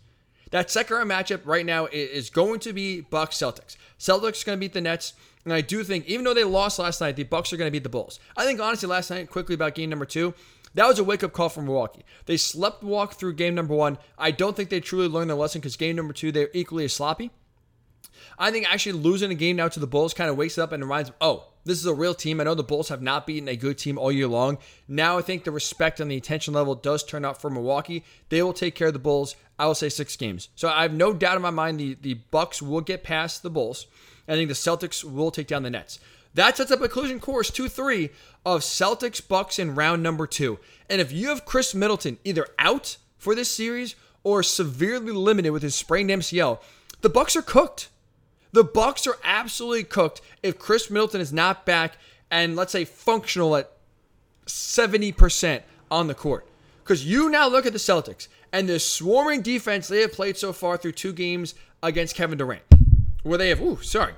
That second round matchup right now is going to be Bucks Celtics. Celtics are going to beat the Nets, and I do think even though they lost last night, the Bucks are going to beat the Bulls. I think honestly, last night quickly about game number two, that was a wake up call from Milwaukee. They slept walk through game number one. I don't think they truly learned their lesson because game number two they're equally as sloppy. I think actually losing a game now to the Bulls kind of wakes up and reminds them, oh, this is a real team. I know the Bulls have not beaten a good team all year long. Now I think the respect and the attention level does turn up for Milwaukee. They will take care of the Bulls. I will say six games. So I have no doubt in my mind the, the Bucks will get past the Bulls. I think the Celtics will take down the Nets. That sets up a collision course 2 3 of Celtics Bucks in round number two. And if you have Khris Middleton either out for this series or severely limited with his sprained MCL, the Bucks are cooked. The Bucks are absolutely cooked if Khris Middleton is not back and let's say functional at 70% on the court. Because you now look at the Celtics and the swarming defense they have played so far through two games against Kevin Durant, where they have, ooh, sorry,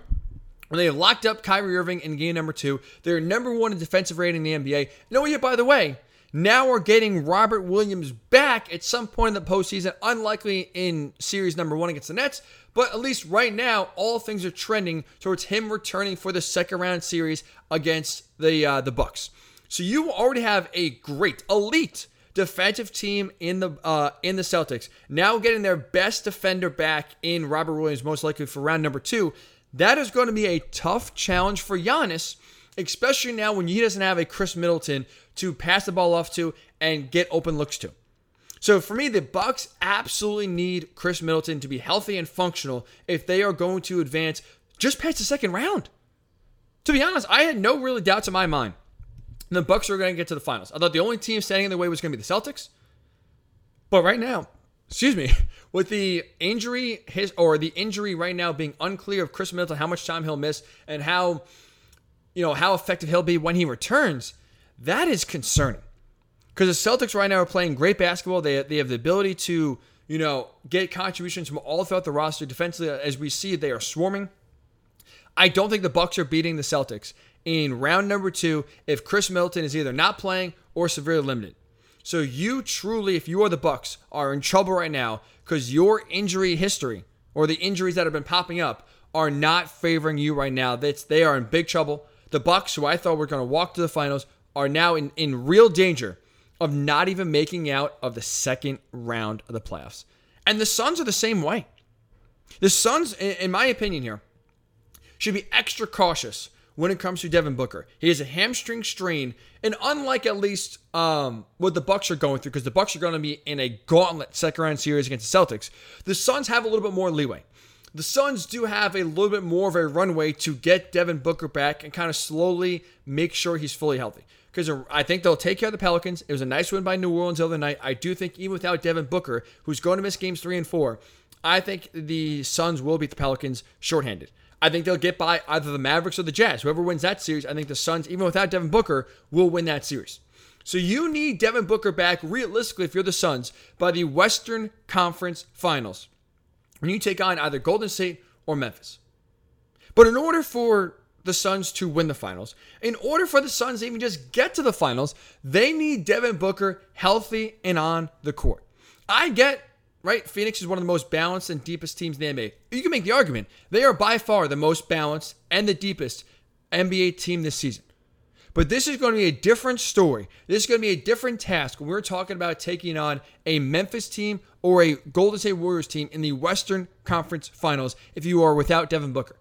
where they have locked up Kyrie Irving in game number two. They're number one in defensive rating in the NBA. No, yet, by the way, now we're getting Robert Williams back at some point in the postseason, unlikely in series number one against the Nets, but at least right now, all things are trending towards him returning for the second round series against the uh, the Bucks. So you already have a great, elite defensive team in the uh, in the Celtics. Now getting their best defender back in Robert Williams, most likely for round number two. That is going to be a tough challenge for Giannis, especially now when he doesn't have a Khris Middleton to pass the ball off to and get open looks to. So for me, the Bucks absolutely need Khris Middleton to be healthy and functional if they are going to advance just past the second round. To be honest, I had no really doubts in my mind. The Bucks are going to get to the finals. I thought the only team standing in their way was going to be the Celtics. But right now, excuse me, with the injury his or the injury right now being unclear of Khris Middleton, how much time he'll miss, and how you know how effective he'll be when he returns, that is concerning. Because the Celtics right now are playing great basketball. They, they have the ability to, you know, get contributions from all throughout the roster. Defensively, as we see, they are swarming. I don't think the Bucks are beating the Celtics in round number two if Khris Middleton is either not playing or severely limited. So you truly, if you are the Bucks, are in trouble right now because your injury history or the injuries that have been popping up are not favoring you right now. That's they are in big trouble. The Bucks, who I thought were going to walk to the finals, are now in, in real danger of not even making out of the second round of the playoffs. And the Suns are the same way. The Suns, in my opinion, here, should be extra cautious when it comes to Devin Booker. He has a hamstring strain, and unlike at least um, what the Bucks are going through, because the Bucks are going to be in a gauntlet second round series against the Celtics, the Suns have a little bit more leeway. The Suns do have a little bit more of a runway to get Devin Booker back and kind of slowly make sure he's fully healthy. Because I think they'll take care of the Pelicans. It was a nice win by New Orleans the other night. I do think even without Devin Booker, who's going to miss games three and four, I think the Suns will beat the Pelicans shorthanded. I think they'll get by either the Mavericks or the Jazz. Whoever wins that series, I think the Suns, even without Devin Booker, will win that series. So you need Devin Booker back realistically if you're the Suns by the Western Conference Finals. When you take on either Golden State or Memphis. But in order for the Suns to win the finals, in order for the Suns to even just get to the finals, they need Devin Booker healthy and on the court. I get right? Phoenix is one of the most balanced and deepest teams in the NBA. You can make the argument they are by far the most balanced and the deepest NBA team this season. But this is going to be a different story. This is going to be a different task when we're talking about taking on a Memphis team or a Golden State Warriors team in the Western Conference Finals if you are without Devin Booker.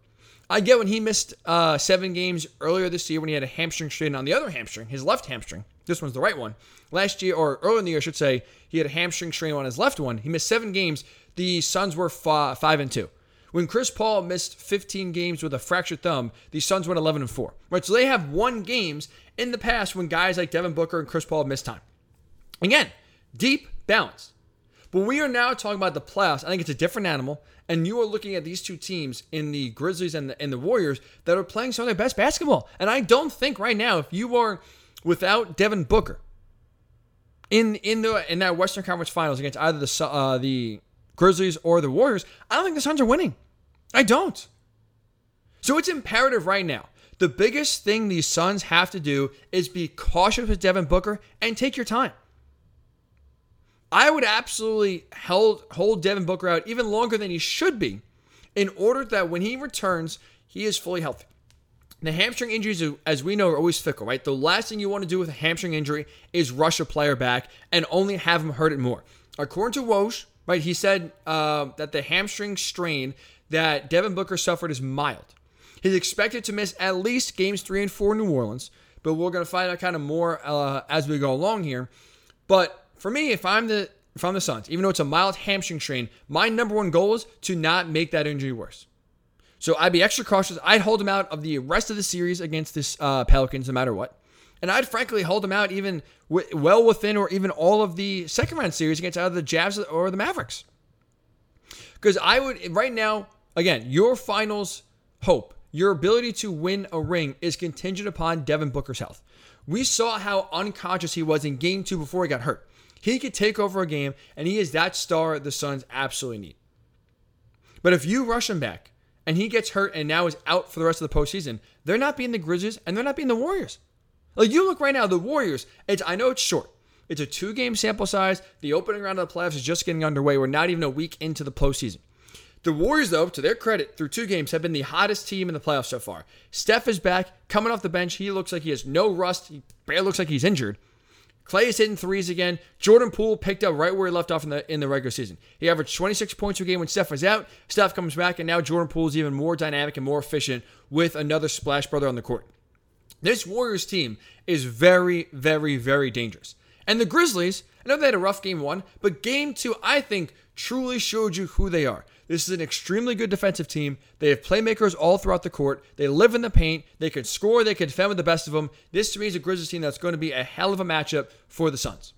I get when he missed uh, seven games earlier this year when he had a hamstring strain on the other hamstring, his left hamstring. This one's the right one. Last year, or earlier in the year, I should say, he had a hamstring strain on his left one. He missed seven games. The Suns were five, five and two. When Chris Paul missed 15 games with a fractured thumb, the Suns went 11 and 4. Right, so they have won games in the past when guys like Devin Booker and Chris Paul missed time. Again, deep balance. But we are now talking about the playoffs. I think it's a different animal. And you are looking at these two teams in the Grizzlies and the, and the Warriors that are playing some of their best basketball. And I don't think right now, if you are without Devin Booker in in the in that Western Conference Finals against either the uh, the Grizzlies or the Warriors, I don't think the Suns are winning. I don't. So it's imperative right now. The biggest thing these Suns have to do is be cautious with Devin Booker and take your time. I would absolutely hold, hold Devin Booker out even longer than he should be in order that when he returns, he is fully healthy. The hamstring injuries, as we know, are always fickle, right? The last thing you want to do with a hamstring injury is rush a player back and only have him hurt it more. According to Woj, right, he said uh, that the hamstring strain that Devin Booker suffered is mild. He's expected to miss at least games three and four in New Orleans, but we're going to find out kind of more uh, as we go along here. But for me, if I'm the if I'm the Suns, even though it's a mild hamstring strain, my number one goal is to not make that injury worse. So I'd be extra cautious. I'd hold him out of the rest of the series against this uh, Pelicans, no matter what. And I'd frankly hold him out even w- well within or even all of the second round series against either the Jazz or the Mavericks. Because I would, right now, again, your finals hope, your ability to win a ring is contingent upon Devin Booker's health. We saw how unconscious he was in game two before he got hurt. He could take over a game, and he is that star the Suns absolutely need. But if you rush him back and he gets hurt and now is out for the rest of the postseason, they're not being the Grizzlies and they're not being the Warriors. Like you look right now, the Warriors, it's I know it's short. It's a two game sample size. The opening round of the playoffs is just getting underway. We're not even a week into the postseason. The Warriors, though, to their credit, through two games, have been the hottest team in the playoffs so far. Steph is back, coming off the bench. He looks like he has no rust. He barely looks like he's injured. Klay is hitting threes again. Jordan Poole picked up right where he left off in the in the regular season. He averaged 26 points per game when Steph was out. Steph comes back, and now Jordan Poole is even more dynamic and more efficient with another splash brother on the court. This Warriors team is very, very, very dangerous. And the Grizzlies, I know they had a rough game one, but game two, I think, truly showed you who they are. This is an extremely good defensive team. They have playmakers all throughout the court. They live in the paint. They can score. They can defend with the best of them. This to me is a Grizzlies team that's going to be a hell of a matchup for the Suns.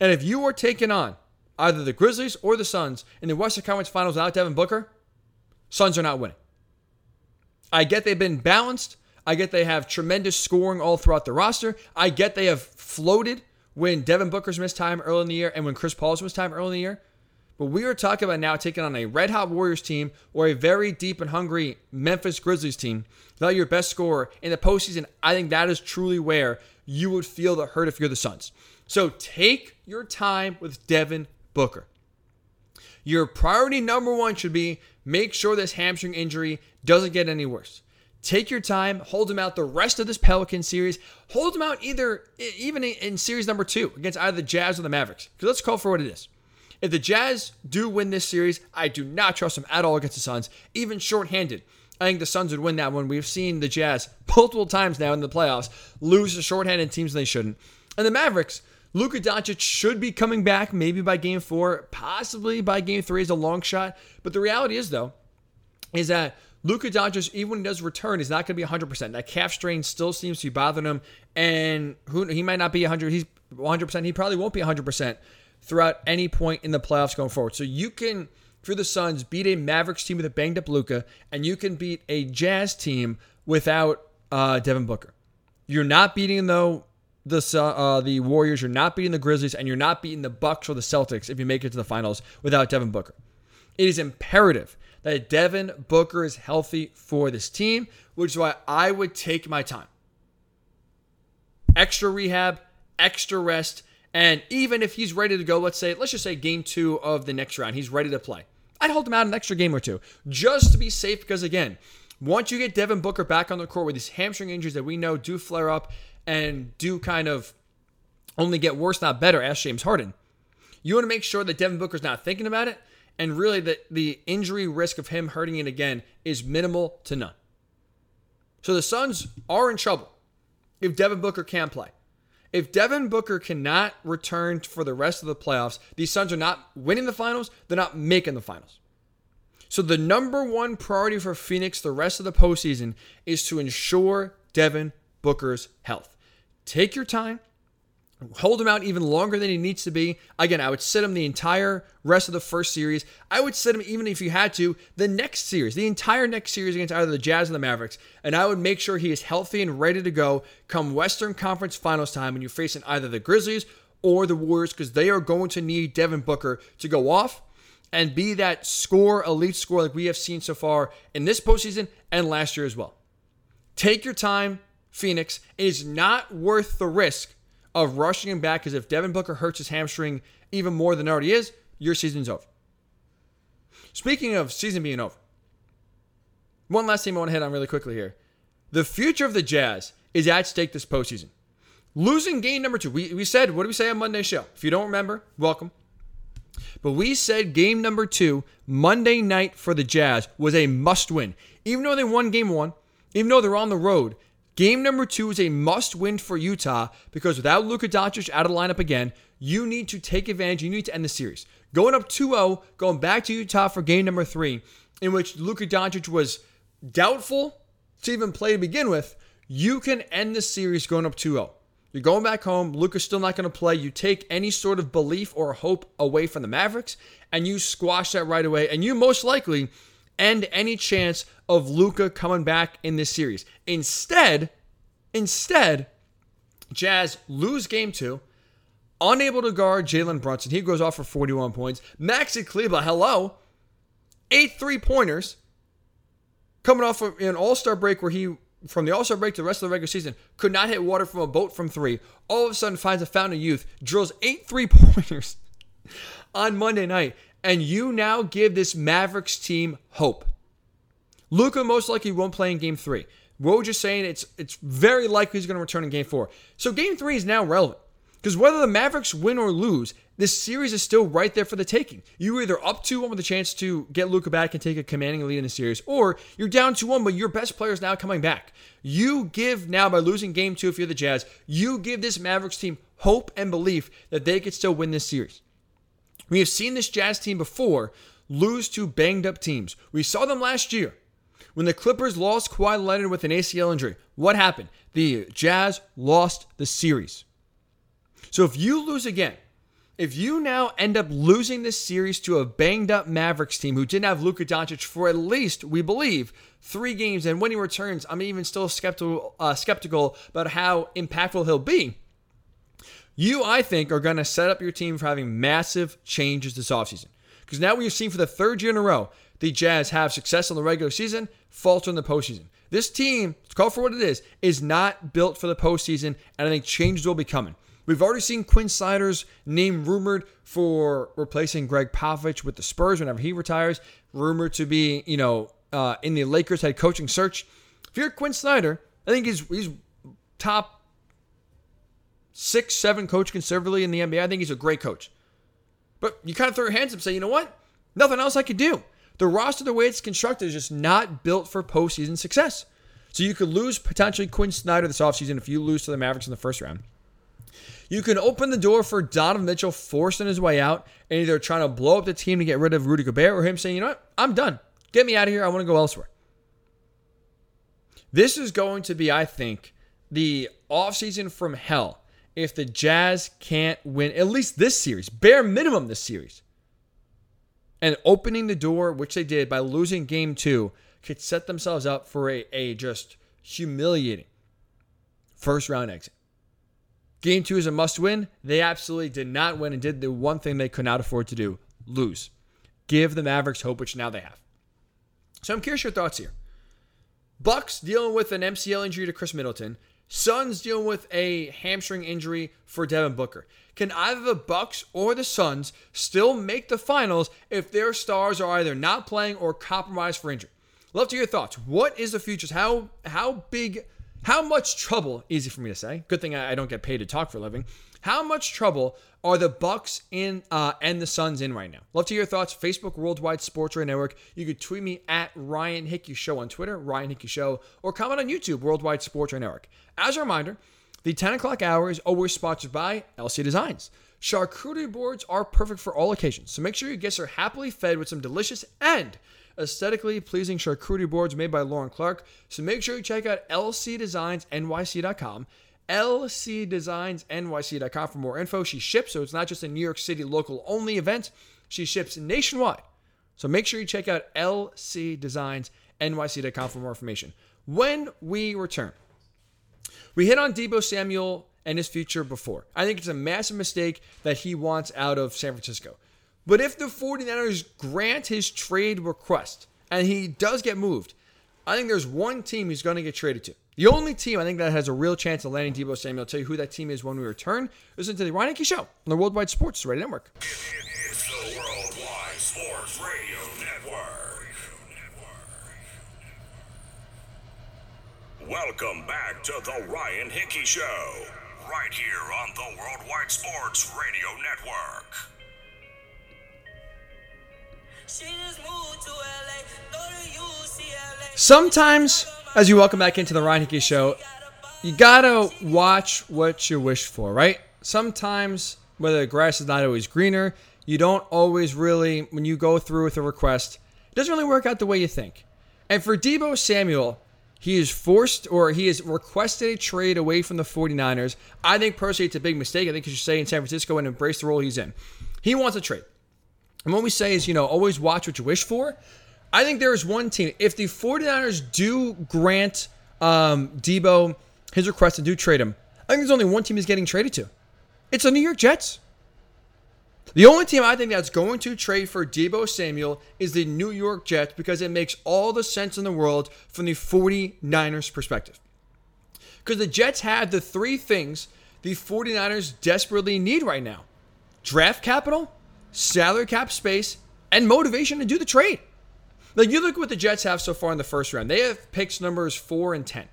And if you are taking on either the Grizzlies or the Suns in the Western Conference Finals without Devin Booker, Suns are not winning. I get they've been balanced. I get they have tremendous scoring all throughout the roster. I get they have floated when Devin Booker's missed time early in the year and when Chris Paul's missed time early in the year. But we are talking about now taking on a red hot Warriors team or a very deep and hungry Memphis Grizzlies team without your best scorer in the postseason. I think that is truly where you would feel the hurt if you're the Suns. So take your time with Devin Booker. Your priority number one should be make sure this hamstring injury doesn't get any worse. Take your time, hold him out the rest of this Pelican series. Hold him out either even in series number two against either the Jazz or the Mavericks. Because let's call for what it is. If the Jazz do win this series, I do not trust them at all against the Suns, even shorthanded. I think the Suns would win that one. We've seen the Jazz multiple times now in the playoffs lose to shorthanded teams they shouldn't. And the Mavericks, Luka Doncic should be coming back maybe by game four, possibly by game three is a long shot. But the reality is, though, is that Luka Doncic, even when he does return, is not going to be 100%. That calf strain still seems to be bothering him, and who he might not be 100. He's 100%. He probably won't be 100% throughout any point in the playoffs going forward. So you can, for the Suns, beat a Mavericks team with a banged up Luka, and you can beat a Jazz team without uh, Devin Booker. You're not beating though the uh, the Warriors. You're not beating the Grizzlies, and you're not beating the Bucks or the Celtics if you make it to the finals without Devin Booker. It is imperative that Devin Booker is healthy for this team, which is why I would take my time. Extra rehab, extra rest, and even if he's ready to go, let's say, let's just say game two of the next round, he's ready to play. I'd hold him out an extra game or two just to be safe because, again, once you get Devin Booker back on the court with these hamstring injuries that we know do flare up and do kind of only get worse, not better, as James Harden, you want to make sure that Devin Booker's not thinking about it and really that the injury risk of him hurting it again is minimal to none. So the Suns are in trouble if Devin Booker can't play. If Devin Booker cannot return for the rest of the playoffs, these Suns are not winning the finals, they're not making the finals. So the number one priority for Phoenix the rest of the postseason is to ensure Devin Booker's health. Take your time, hold him out even longer than he needs to be. Again, I would sit him the entire rest of the first series. I would sit him even if you had to the next series, the entire next series against either the Jazz or the Mavericks, and I would make sure he is healthy and ready to go come Western Conference Finals time when you're facing either the Grizzlies or the Warriors because they are going to need Devin Booker to go off and be that score elite score like we have seen so far in this postseason and last year as well. Take your time, Phoenix. It is not worth the risk of rushing him back because if Devin Booker hurts his hamstring even more than it already is, your season's over. Speaking of season being over, one last thing I want to hit on really quickly here. The future of the Jazz is at stake this postseason. Losing game number two. We, we said, what did we say on Monday's show? If you don't remember, welcome. But we said game number two, Monday night for the Jazz, was a must win. Even though they won game one, even though they're on the road, Game number two is a must win for Utah because without Luka Doncic out of the lineup again, you need to take advantage. You need to end the series. Going up 2 0, going back to Utah for game number three, in which Luka Doncic was doubtful to even play to begin with, you can end the series going up 2 0. You're going back home. Luka's still not going to play. You take any sort of belief or hope away from the Mavericks, and you squash that right away. And you most likely end any chance of Luka coming back in this series. Instead, instead, Jazz lose game two, unable to guard Jalen Brunson. He goes off for 41 points. Maxi Kleber, hello, eight three pointers, coming off of an All Star break where he. From the All Star break to the rest of the regular season, could not hit water from a boat from three. All of a sudden, finds a fountain of youth, drills eight three pointers on Monday night, and you now give this Mavericks team hope. Luka most likely won't play in game three. Woj is saying it's it's very likely he's going to return in game four. So game three is now relevant. Because whether the Mavericks win or lose, this series is still right there for the taking. You're either up 2 1 with a chance to get Luka back and take a commanding lead in the series, or you're down 2 1, but your best player is now coming back. You give now, by losing game two, if you're the Jazz, you give this Mavericks team hope and belief that they could still win this series. We have seen this Jazz team before lose to banged up teams. We saw them last year when the Clippers lost Kawhi Leonard with an ACL injury. What happened? The Jazz lost the series. So if you lose again, if you now end up losing this series to a banged up Mavericks team who didn't have Luka Doncic for at least, we believe, three games, and when he returns, I'm even still skeptical, uh, skeptical about how impactful he'll be. You, I think, are going to set up your team for having massive changes this offseason. Because now we've seen for the third year in a row, the Jazz have success in the regular season, falter in the postseason. This team, it's called for what it is, is not built for the postseason, and I think changes will be coming. We've already seen Quin Snyder's name rumored for replacing Gregg Popovich with the Spurs whenever he retires, rumored to be, you know, uh, in the Lakers head coaching search. If you're Quin Snyder, I think he's he's top six, seven coach conservatively in the NBA. I think he's a great coach. But you kind of throw your hands up and say, you know what? Nothing else I could do. The roster, the way it's constructed, is just not built for postseason success. So you could lose potentially Quin Snyder this offseason if you lose to the Mavericks in the first round. You can open the door for Donovan Mitchell forcing his way out and either trying to blow up the team to get rid of Rudy Gobert or him saying, you know what, I'm done. Get me out of here. I want to go elsewhere. This is going to be, I think, the offseason from hell if the Jazz can't win at least this series, bare minimum this series. And opening the door, which they did by losing game two, could set themselves up for a, a just humiliating first round exit. Game two is a must win. They absolutely did not win and did the one thing they could not afford to do lose. Give the Mavericks hope, which now they have. So I'm curious your thoughts here. Bucks dealing with an MCL injury to Khris Middleton. Suns dealing with a hamstring injury for Devin Booker. Can either the Bucks or the Suns still make the finals if their stars are either not playing or compromised for injury? Love to hear your thoughts. What is the futures? How how big how much trouble, easy for me to say, good thing I don't get paid to talk for a living. How much trouble are the Bucks in uh, and the Suns in right now? Love to hear your thoughts. Facebook Worldwide Sports Radio Network. You could tweet me at Ryan Hickey Show on Twitter, Ryan Hickey Show, or comment on YouTube, Worldwide Sports Radio Network. As a reminder, the 10 o'clock hour is always sponsored by LC Designs. Charcuterie boards are perfect for all occasions, so make sure your guests are happily fed with some delicious and aesthetically pleasing charcuterie boards made by Lauren Clark. So make sure you check out lcdesignsnyc.com. lcdesignsnyc.com for more info. She ships, so it's not just a New York City local only event. She ships nationwide. So make sure you check out lcdesignsnyc.com for more information. When we return, we hit on Deebo Samuel and his future before. I think it's a massive mistake that he wants out of San Francisco. But if the 49ers grant his trade request and he does get moved, I think there's one team he's going to get traded to. The only team I think that has a real chance of landing Deebo Samuel. I'll tell you who that team is when we return. Listen to the Ryan Hickey Show on the Worldwide Sports Radio Network. It's the Worldwide Sports Radio Network. Welcome back to the Ryan Hickey Show, right here on the Worldwide Sports Radio Network. Sometimes, as you welcome back into the Ryan Hickey Show, you gotta watch what you wish for, right? Sometimes, whether the grass is not always greener, you don't always really, when you go through with a request, it doesn't really work out the way you think. And for Deebo Samuel, he is forced or he has requested a trade away from the 49ers. I think personally it's a big mistake. I think you should stay in San Francisco and embrace the role he's in. He wants a trade. And what we say is, you know, always watch what you wish for. I think there is one team. If the 49ers do grant um, Deebo his request and do trade him, I think there's only one team he's getting traded to. It's the New York Jets. The only team I think that's going to trade for Deebo Samuel is the New York Jets because it makes all the sense in the world from the 49ers perspective. Because the Jets have the three things the 49ers desperately need right now draft capital, salary cap space, and motivation to do the trade. Like you look what the Jets have so far in the first round. They have picks numbers four and ten.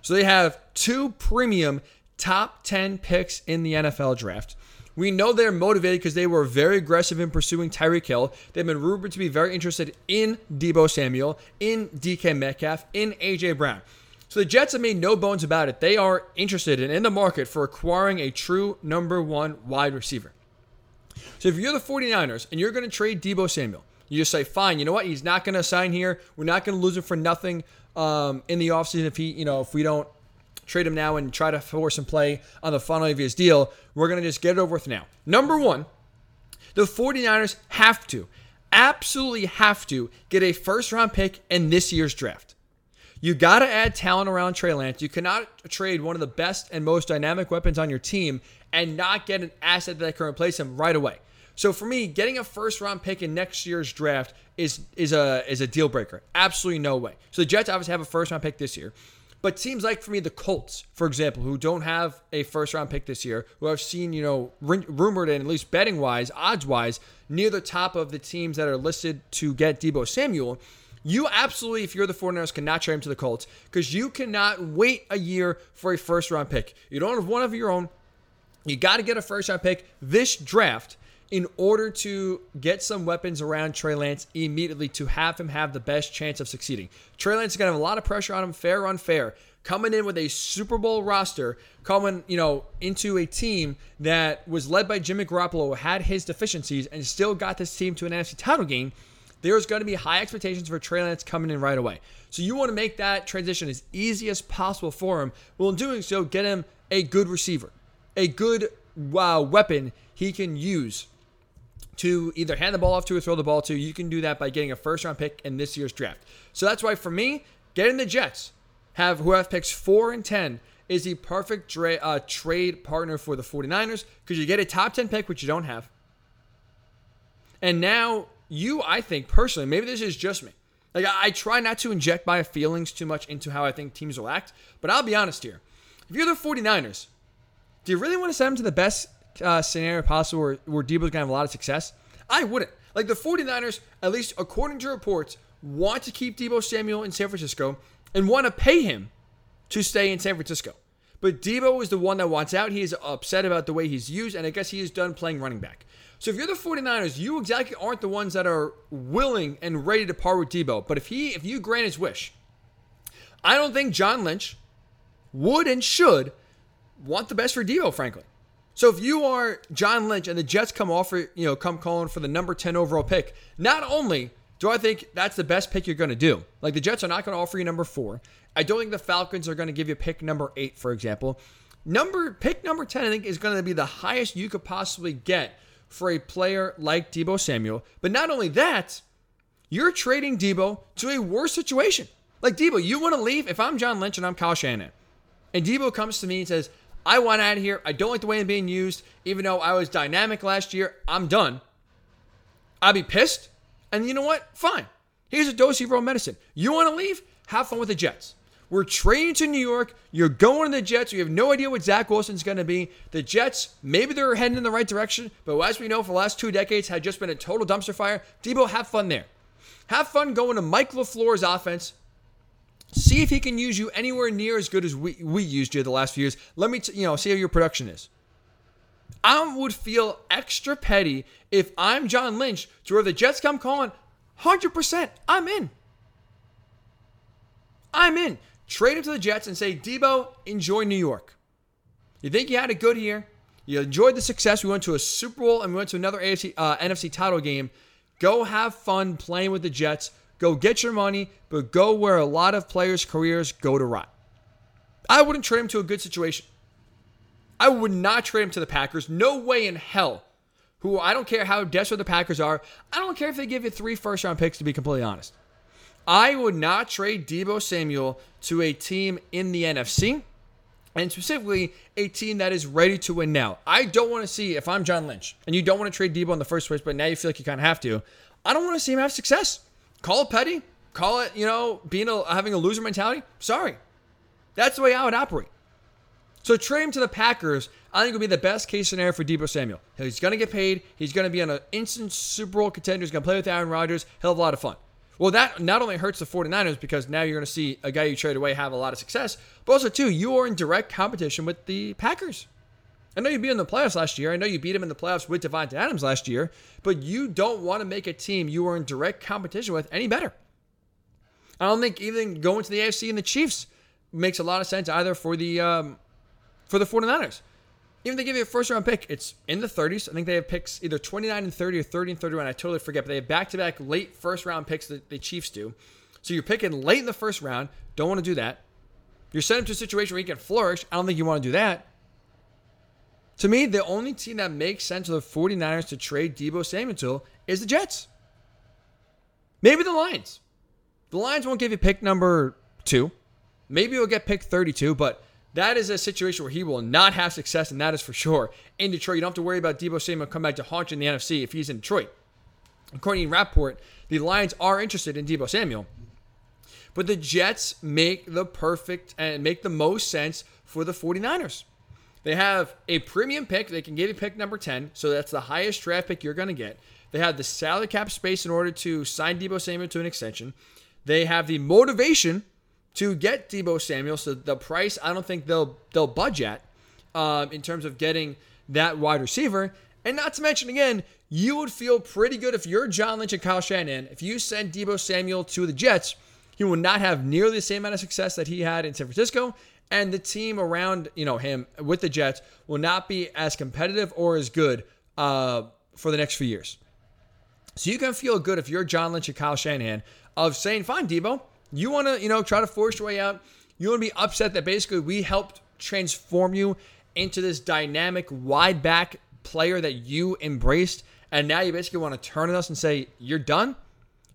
So they have two premium top 10 picks in the NFL draft. We know they're motivated because they were very aggressive in pursuing Tyreek Hill. They've been rumored to be very interested in Deebo Samuel, in DK Metcalf, in AJ Brown. So the Jets have made no bones about it. They are interested and in the market for acquiring a true number one wide receiver. So if you're the 49ers and you're going to trade Deebo Samuel, you just say, fine, you know what? He's not going to sign here. We're not going to lose him for nothing um, in the offseason if he, you know, if we don't trade him now and try to force him play on the final of his deal. We're going to just get it over with now. Number one, the 49ers have to, absolutely have to get a first round pick in this year's draft. You got to add talent around Trey Lance. You cannot trade one of the best and most dynamic weapons on your team and not get an asset that can replace him right away. So for me, getting a first round pick in next year's draft is is a is a deal breaker. Absolutely no way. So the Jets obviously have a first round pick this year. But teams like for me the Colts, for example, who don't have a first round pick this year, who I've seen, you know, rumored and at least betting wise, odds wise, near the top of the teams that are listed to get Deebo Samuel, you absolutely, if you're the 49ers, cannot trade him to the Colts because you cannot wait a year for a first round pick. You don't have one of your own. You got to get a first round pick this draft in order to get some weapons around Trey Lance immediately to have him have the best chance of succeeding. Trey Lance is going to have a lot of pressure on him, fair or unfair, coming in with a Super Bowl roster, coming, you know, into a team that was led by Jimmy Garoppolo, had his deficiencies, and still got this team to an NFC title game. There's going to be high expectations for Trey Lance coming in right away. So you want to make that transition as easy as possible for him. Well, in doing so, get him a good receiver, a good wow, weapon he can use to either hand the ball off to or throw the ball to. You can do that by getting a first round pick in this year's draft. So that's why for me, getting the Jets have who have picks four and ten is the perfect tra- uh, trade partner for the 49ers because you get a top 10 pick, which you don't have. And now you, I think personally, maybe this is just me. Like I, I try not to inject my feelings too much into how I think teams will act, but I'll be honest here. If you're the 49ers, do you really want to send them to the best uh, scenario possible where, where Deebo's going to have a lot of success? I wouldn't. Like the 49ers, at least according to reports, want to keep Deebo Samuel in San Francisco and want to pay him to stay in San Francisco. But Deebo is the one that wants out. He is upset about the way he's used, and I guess he is done playing running back. So if you're the 49ers, you exactly aren't the ones that are willing and ready to part with Deebo. But if he if you grant his wish, I don't think John Lynch would and should want the best for Deebo, frankly. So if you are John Lynch and the Jets come offer, you know, come calling for the number 10 overall pick, not only do I think that's the best pick you're going to do, like the Jets are not going to offer you number four. I don't think the Falcons are going to give you pick number eight, for example. Number pick number 10, I think, is going to be the highest you could possibly get for a player like Deebo Samuel. But not only that, you're trading Deebo to a worse situation. Like Deebo, you want to leave? If I'm John Lynch and I'm Kyle Shanahan, and Deebo comes to me and says, I want out of here. I don't like the way I'm being used. Even though I was dynamic last year, I'm done. I'll be pissed. And you know what? Fine. Here's a dose of your own medicine. You want to leave? Have fun with the Jets. We're trading to New York. You're going to the Jets. You have no idea what Zach Wilson's going to be. The Jets, maybe they're heading in the right direction, but as we know, for the last two decades, had just been a total dumpster fire. Deebo, have fun there. Have fun going to Mike LaFleur's offense. See if he can use you anywhere near as good as we, we used you the last few years. Let me, t- you know, see how your production is. I would feel extra petty if I'm John Lynch to where the Jets come calling, 100%, I'm in. I'm in. Trade him to the Jets and say, Deebo, enjoy New York. You think you had a good year. You enjoyed the success. We went to a Super Bowl and we went to another AFC, uh, NFC title game. Go have fun playing with the Jets. Go get your money, but go where a lot of players' careers go to rot. I wouldn't trade him to a good situation. I would not trade him to the Packers. No way in hell. Who I don't care how desperate the Packers are. I don't care if they give you three first round picks, to be completely honest. I would not trade Deebo Samuel to a team in the NFC, and specifically a team that is ready to win now. I don't want to see, if I'm John Lynch, and you don't want to trade Deebo in the first place, but now you feel like you kind of have to, I don't want to see him have success. Call it petty. Call it, you know, being a, having a loser mentality. Sorry. That's the way I would operate. So trade him to the Packers. I think would be the best case scenario for Deebo Samuel. He's going to get paid. He's going to be on an uh, instant Super Bowl contender. He's going to play with Aaron Rodgers. He'll have a lot of fun. Well, that not only hurts the 49ers because now you're going to see a guy you trade away have a lot of success, but also, too, you are in direct competition with the Packers. I know you beat him in the playoffs last year. I know you beat him in the playoffs with Davante Adams last year, but you don't want to make a team you are in direct competition with any better. I don't think even going to the AFC and the Chiefs makes a lot of sense either for the um, for the 49ers. Even if they give you a first round pick, it's in the 30s. I think they have picks either 29 and 30 or 30 and 31. I totally forget, but they have back to back late first round picks that the Chiefs do. So you're picking late in the first round. Don't want to do that. You're sent to a situation where you can flourish. I don't think you want to do that. To me, the only team that makes sense for the 49ers to trade Deebo Samuel to is the Jets. Maybe the Lions. The Lions won't give you pick number two. Maybe you'll get pick 32, but that is a situation where he will not have success, and that is for sure. In Detroit, you don't have to worry about Deebo Samuel come back to haunt you in the NFC if he's in Detroit. According to Rapoport, the Lions are interested in Deebo Samuel. But the Jets make the perfect and make the most sense for the 49ers. They have a premium pick. They can give you pick number 10. So that's the highest draft pick you're going to get. They have the salary cap space in order to sign Deebo Samuel to an extension. They have the motivation to get Deebo Samuel. So the price, I don't think they'll they'll budge at um, in terms of getting that wide receiver. And not to mention, again, you would feel pretty good if you're John Lynch and Kyle Shanahan. If you send Deebo Samuel to the Jets, he will not have nearly the same amount of success that he had in San Francisco. And the team around you know him with the Jets will not be as competitive or as good uh, for the next few years. So you can feel good if you're John Lynch and Kyle Shanahan of saying, fine, Deebo, you want to, you know, try to force your way out. You want to be upset that basically we helped transform you into this dynamic wide back player that you embraced. And now you basically want to turn on us and say, you're done?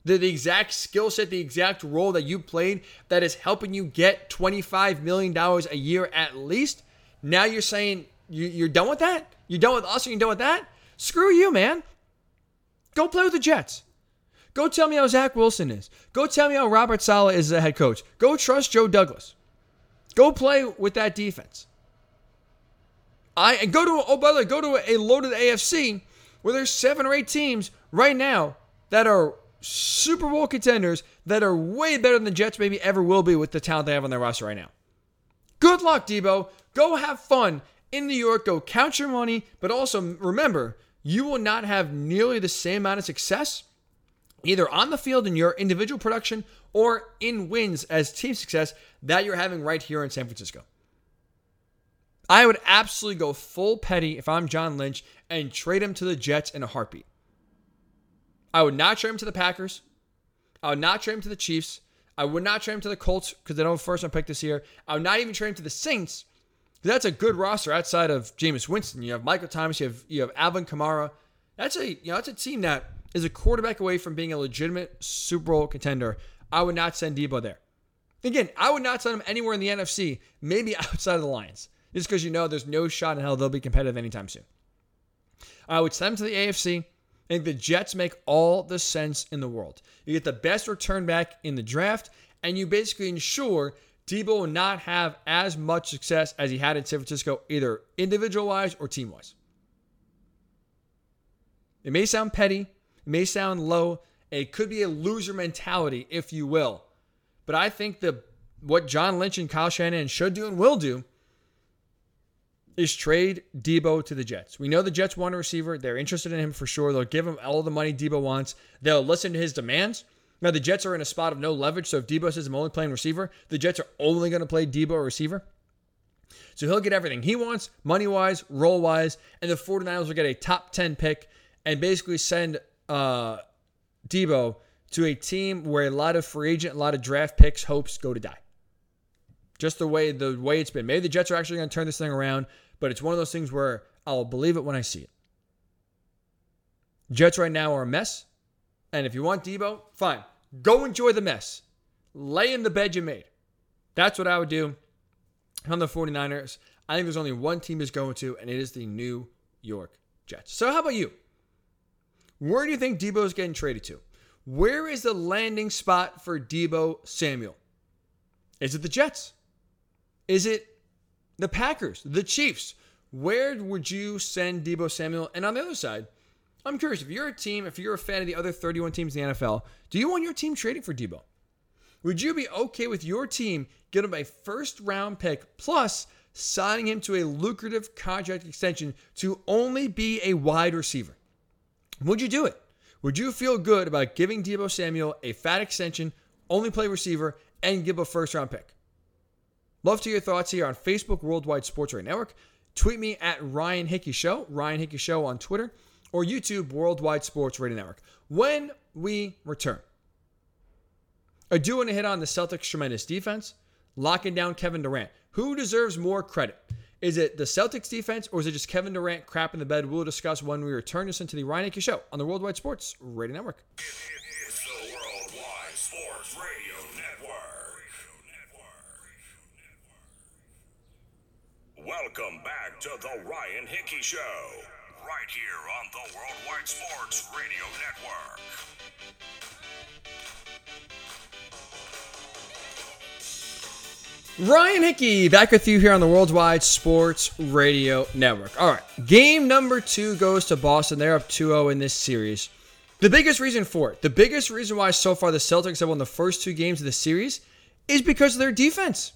The, the exact skill set, the exact role that you played that is helping you get $25 million a year at least. Now you're saying you, you're done with that? You're done with us or you're done with that? Screw you, man. Go play with the Jets. Go tell me how Zach Wilson is. Go tell me how Robert Saleh is the head coach. Go trust Joe Douglas. Go play with that defense. I and go to oh by the way, go to a loaded AFC where there's seven or eight teams right now that are Super Bowl contenders that are way better than the Jets maybe ever will be with the talent they have on their roster right now. Good luck, Deebo. Go have fun in New York. Go count your money, but also remember, you will not have nearly the same amount of success either on the field in your individual production or in wins as team success that you're having right here in San Francisco. I would absolutely go full petty if I'm John Lynch and trade him to the Jets in a heartbeat. I would not trade him to the Packers. I would not trade him to the Chiefs. I would not trade him to the Colts because they don't have first round pick this year. I would not even trade him to the Saints that's a good roster outside of Jameis Winston. You have Michael Thomas, you have you have Alvin Kamara. That's a you know that's a team that is a quarterback away from being a legitimate Super Bowl contender. I would not send Deebo there. Again, I would not send him anywhere in the NFC, maybe outside of the Lions, just because you know there's no shot in hell they'll be competitive anytime soon. I would send him to the AFC. I think the Jets make all the sense in the world. You get the best return back in the draft, and you basically ensure Deebo will not have as much success as he had in San Francisco, either individual wise or team wise. It may sound petty, it may sound low, it could be a loser mentality, if you will. But I think the what John Lynch and Kyle Shanahan should do and will do is trade Deebo to the Jets. We know the Jets want a receiver. They're interested in him for sure. They'll give him all the money Deebo wants. They'll listen to his demands. Now, the Jets are in a spot of no leverage, so if Deebo says I'm only playing receiver, the Jets are only going to play Deebo receiver. So he'll get everything he wants, money wise, role wise, and the 49ers will get a top 10 pick and basically send uh, Deebo to a team where a lot of free agent, a lot of draft picks, hopes go to die. Just the way the way it's been. Maybe the Jets are actually going to turn this thing around, but it's one of those things where I'll believe it when I see it. Jets right now are a mess. And if you want Deebo, fine. Go enjoy the mess. Lay in the bed you made. That's what I would do on the 49ers. I think there's only one team is going to, and it is the New York Jets. So, how about you? Where do you think Deebo is getting traded to? Where is the landing spot for Deebo Samuel? Is it the Jets? Is it the Packers? The Chiefs? Where would you send Deebo Samuel? And on the other side, I'm curious if you're a team, if you're a fan of the other 31 teams in the NFL, do you want your team trading for Deebo? Would you be okay with your team getting a first round pick plus signing him to a lucrative contract extension to only be a wide receiver? Would you do it? Would you feel good about giving Deebo Samuel a fat extension, only play receiver, and give a first round pick? Love to hear your thoughts here on Facebook Worldwide Sports Radio Network. Tweet me at Ryan Hickey Show, Ryan Hickey Show on Twitter or YouTube Worldwide Sports Radio Network. When we return, I do want to hit on the Celtics' tremendous defense, locking down Kevin Durant. Who deserves more credit? Is it the Celtics defense or is it just Kevin Durant crap in the bed? We'll discuss when we return. this into the Ryan Hickey Show on the Worldwide Sports Radio Network. Welcome back to the Ryan Hickey Show right here on the Worldwide Sports Radio Network. Ryan Hickey back with you here on the Worldwide Sports Radio Network. All right, game number two goes to Boston. They're up 2 0 in this series. The biggest reason for it, the biggest reason why so far the Celtics have won the first two games of the series is because of their defense.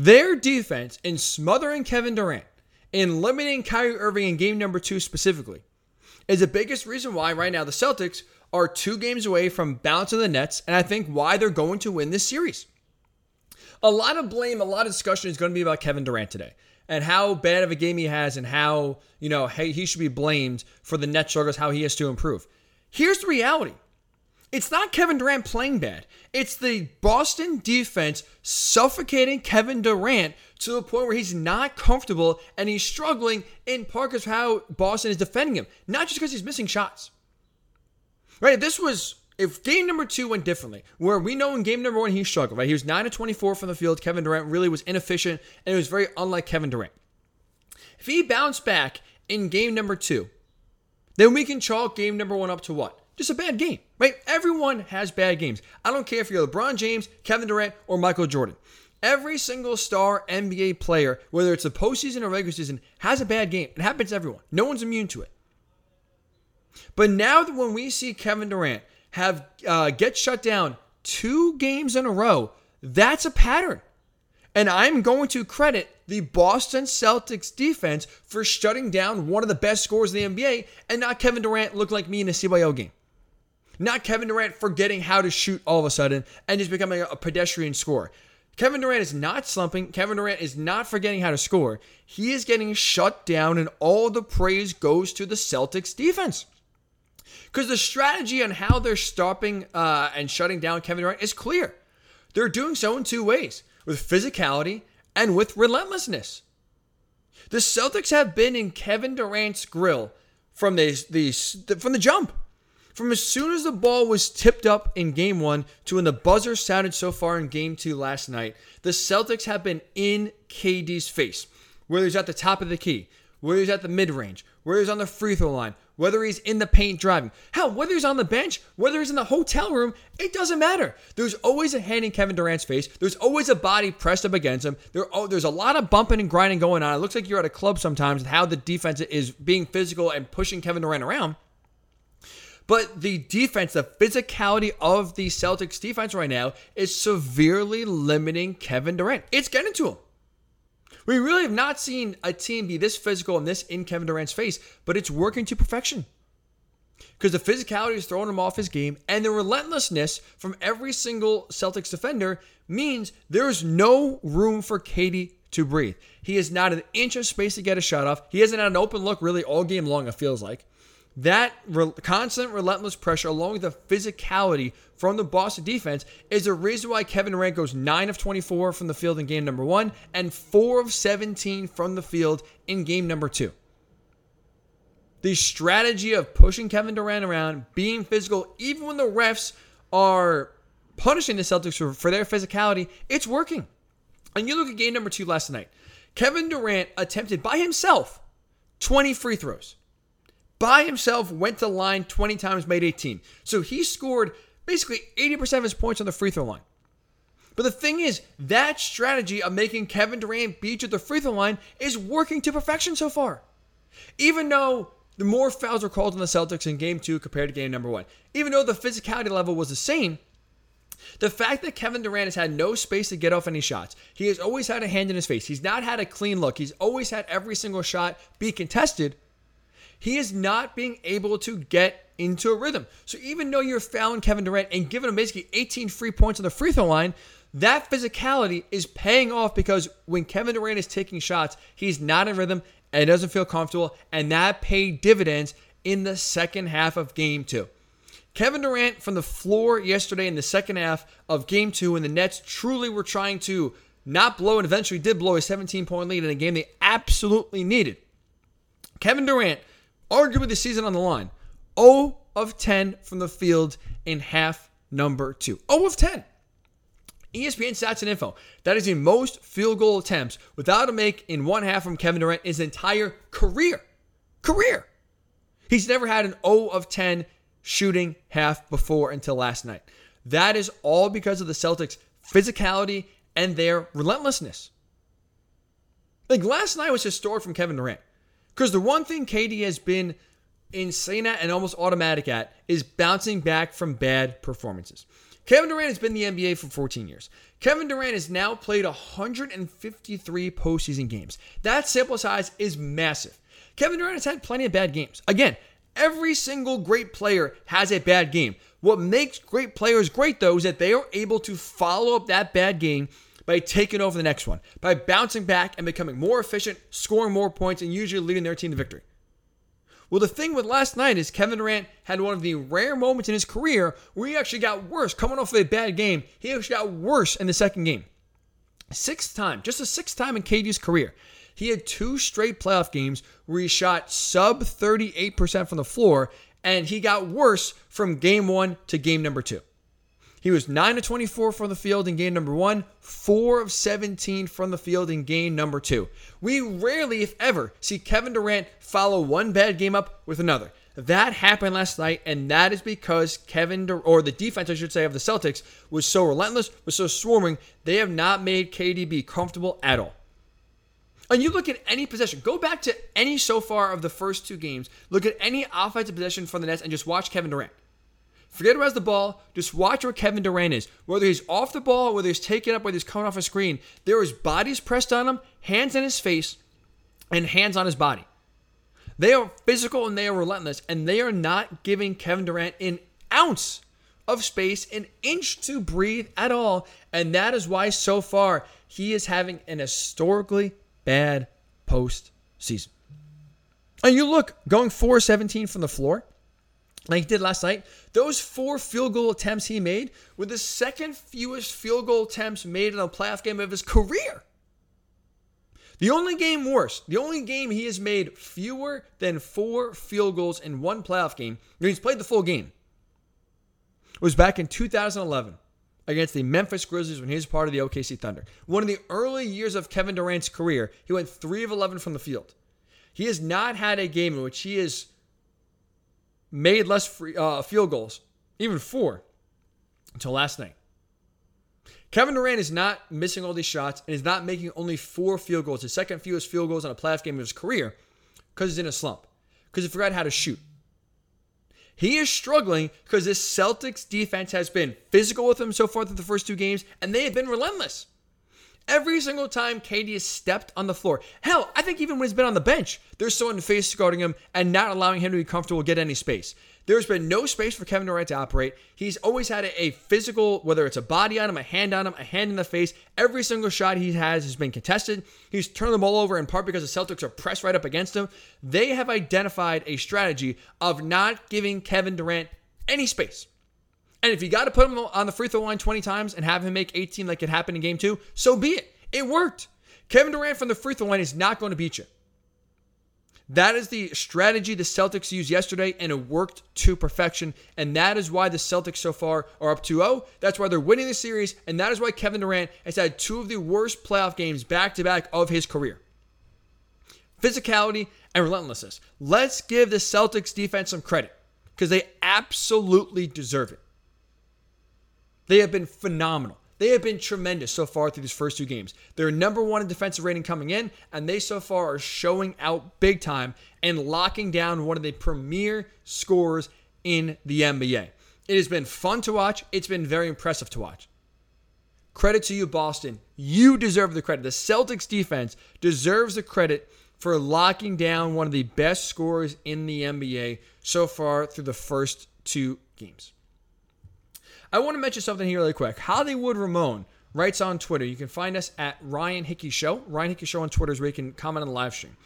Their defense in smothering Kevin Durant in limiting Kyrie Irving in game number two specifically is the biggest reason why right now the Celtics are two games away from bouncing the Nets, and I think why they're going to win this series. A lot of blame, a lot of discussion is going to be about Kevin Durant today and how bad of a game he has and how, you know, hey, he should be blamed for the net struggles, how he has to improve. Here's the reality. It's not Kevin Durant playing bad. It's the Boston defense suffocating Kevin Durant to the point where he's not comfortable and he's struggling in part because how Boston is defending him, not just because he's missing shots. Right? If this was if game number two went differently, where we know in game number one he struggled, right? He was 9 of 24 from the field. Kevin Durant really was inefficient and it was very unlike Kevin Durant. If he bounced back in game number two, then we can chalk game number one up to what? Just a bad game, right? Everyone has bad games. I don't care if you're LeBron James, Kevin Durant, or Michael Jordan. Every single star NBA player, whether it's a postseason or regular season, has a bad game. It happens to everyone. No one's immune to it. But now that when we see Kevin Durant have uh, get shut down two games in a row, that's a pattern. And I'm going to credit the Boston Celtics defense for shutting down one of the best scorers in the NBA and not Kevin Durant look like me in a CYO game. Not Kevin Durant forgetting how to shoot all of a sudden and just becoming a pedestrian scorer. Kevin Durant is not slumping. Kevin Durant is not forgetting how to score. He is getting shut down, and all the praise goes to the Celtics defense. Because the strategy on how they're stopping uh, and shutting down Kevin Durant is clear. They're doing so in two ways with physicality and with relentlessness. The Celtics have been in Kevin Durant's grill from the, the, from the jump. From as soon as the ball was tipped up in game one to when the buzzer sounded so far in game two last night, the Celtics have been in KD's face. Whether he's at the top of the key, whether he's at the mid range, whether he's on the free throw line, whether he's in the paint driving. Hell, whether he's on the bench, whether he's in the hotel room, it doesn't matter. There's always a hand in Kevin Durant's face. There's always a body pressed up against him. There, oh, there's a lot of bumping and grinding going on. It looks like you're at a club sometimes and how the defense is being physical and pushing Kevin Durant around. But the defense, the physicality of the Celtics defense right now is severely limiting Kevin Durant. It's getting to him. We really have not seen a team be this physical and this in Kevin Durant's face, but it's working to perfection. Because the physicality is throwing him off his game, and the relentlessness from every single Celtics defender means there's no room for KD to breathe. He is not an inch of space to get a shot off. He hasn't had an open look really all game long, it feels like. That re- constant, relentless pressure, along with the physicality from the Boston defense, is the reason why Kevin Durant goes 9 of 24 from the field in game number one and 4 of 17 from the field in game number two. The strategy of pushing Kevin Durant around, being physical, even when the refs are punishing the Celtics for, for their physicality, it's working. And you look at game number two last night. Kevin Durant attempted by himself 20 free throws by himself went to line 20 times, made 18. So he scored basically 80% of his points on the free throw line. But the thing is, that strategy of making Kevin Durant beat you at the free throw line is working to perfection so far. Even though the more fouls were called on the Celtics in game two compared to game number one, even though the physicality level was the same, the fact that Kevin Durant has had no space to get off any shots, he has always had a hand in his face. He's not had a clean look. He's always had every single shot be contested he is not being able to get into a rhythm. So even though you're fouling Kevin Durant and giving him basically 18 free points on the free throw line, that physicality is paying off because when Kevin Durant is taking shots, he's not in rhythm and doesn't feel comfortable, and that paid dividends in the second half of game two. Kevin Durant from the floor yesterday in the second half of game two, when the Nets truly were trying to not blow and eventually did blow a 17 point lead in a game they absolutely needed. Kevin Durant arguably the season on the line. 0 of 10 from the field in half number two. 0 of 10. ESPN stats and info. That is the most field goal attempts without a make in one half from Kevin Durant his entire career. Career. He's never had an 0 of 10 shooting half before until last night. That is all because of the Celtics' physicality and their relentlessness. Like last night was historic from Kevin Durant. Because the one thing KD has been insane at and almost automatic at is bouncing back from bad performances. Kevin Durant has been in the NBA for 14 years. Kevin Durant has now played 153 postseason games. That sample size is massive. Kevin Durant has had plenty of bad games. Again, every single great player has a bad game. What makes great players great, though, is that they are able to follow up that bad game by taking over the next one, by bouncing back and becoming more efficient, scoring more points, and usually leading their team to victory. Well, the thing with last night is Kevin Durant had one of the rare moments in his career where he actually got worse. Coming off of a bad game, he actually got worse in the second game. Sixth time, just the sixth time in KD's career. He had two straight playoff games where he shot sub 38% from the floor, and he got worse from game one to game number two. He was 9 to 24 from the field in game number one, 4 of 17 from the field in game number two. We rarely, if ever, see Kevin Durant follow one bad game up with another. That happened last night, and that is because Kevin, Dur- or the defense, I should say, of the Celtics was so relentless, was so swarming, they have not made KDB comfortable at all. And you look at any possession, go back to any so far of the first two games, look at any offensive possession from the Nets, and just watch Kevin Durant. Forget who has the ball. Just watch where Kevin Durant is. Whether he's off the ball, whether he's taken up, whether he's coming off a screen, there is bodies pressed on him, hands in his face, and hands on his body. They are physical and they are relentless, and they are not giving Kevin Durant an ounce of space, an inch to breathe at all. And that is why so far he is having an historically bad postseason. And you look, going 4 17 from the floor, like he did last night, those four field goal attempts he made were the second fewest field goal attempts made in a playoff game of his career. The only game worse, the only game he has made fewer than four field goals in one playoff game, he's played the full game, was back in 2011 against the Memphis Grizzlies when he was part of the OKC Thunder. One of the early years of Kevin Durant's career, he went 3 of 11 from the field. He has not had a game in which he is made less free, uh, field goals, even four, until last night. Kevin Durant is not missing all these shots and is not making only four field goals, his second fewest field goals on a playoff game of his career, because he's in a slump, because he forgot how to shoot. He is struggling because this Celtics defense has been physical with him so far through the first two games, and they have been relentless. Every single time KD has stepped on the floor. Hell, I think even when he's been on the bench, there's someone face guarding him and not allowing him to be comfortable get any space. There's been no space for Kevin Durant to operate. He's always had a, a, physical, whether it's a body on him, a hand on him, a hand in the face. Every single shot he has has been contested. He's turned the ball over in part because the Celtics are pressed right up against him. They have identified a strategy of not giving Kevin Durant any space. And if you got to put him on the free throw line 20 times and have him make 18 like it happened in game two, so be it. It worked. Kevin Durant from the free throw line is not going to beat you. That is the strategy the Celtics used yesterday, and it worked to perfection. And that is why the Celtics so far are up 2 0. That's why they're winning the series. And that is why Kevin Durant has had two of the worst playoff games back to back of his career. Physicality and relentlessness. Let's give the Celtics defense some credit because they absolutely deserve it. They have been phenomenal. They have been tremendous so far through these first two games. They're number one in defensive rating coming in, and they so far are showing out big time and locking down one of the premier scores in the NBA. It has been fun to watch. It's been very impressive to watch. Credit to you, Boston. You deserve the credit. The Celtics defense deserves the credit for locking down one of the best scorers in the NBA so far through the first two games. I want to mention something here really quick. Hollywood Ramon writes on Twitter. You can find us at Ryan Hickey Show. Ryan Hickey Show on Twitter is where you can comment on the live stream.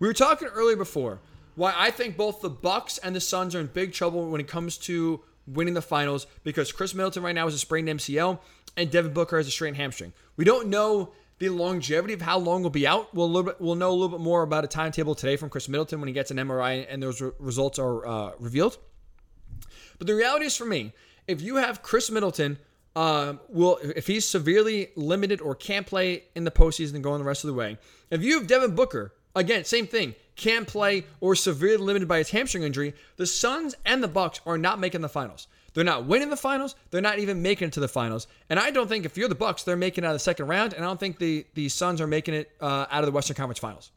We were talking earlier before why I think both the Bucks and the Suns are in big trouble when it comes to winning the finals because Khris Middleton right now is a sprained MCL and Devin Booker has a strained hamstring. We don't know the longevity of how long will be out. We'll bit, we'll know a little bit more about a timetable today from Khris Middleton when he gets an MRI and those re- results are uh, revealed. But the reality is for me if you have Khris Middleton, um, will if he's severely limited or can't play in the postseason and going the rest of the way, if you have Devin Booker, again, same thing, can't play or severely limited by his hamstring injury, the Suns and the Bucks are not making the finals. They're not winning the finals. They're not even making it to the finals. And I don't think if you're the Bucks, they're making it out of the second round. And I don't think the the Suns are making it uh, out of the Western Conference Finals.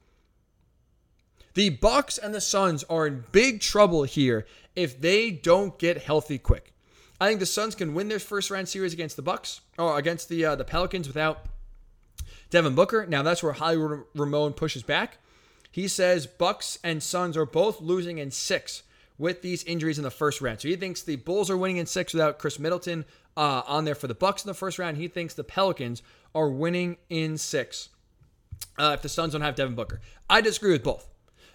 The Bucks and the Suns are in big trouble here if they don't get healthy quick. I think the Suns can win their first round series against the Bucks or against the uh, the Pelicans without Devin Booker. Now that's where Hollywood Ramon pushes back. He says Bucks and Suns are both losing in six with these injuries in the first round. So he thinks the Bulls are winning in six without Khris Middleton uh, on there for the Bucks in the first round. He thinks the Pelicans are winning in six uh, if the Suns don't have Devin Booker. I disagree with both.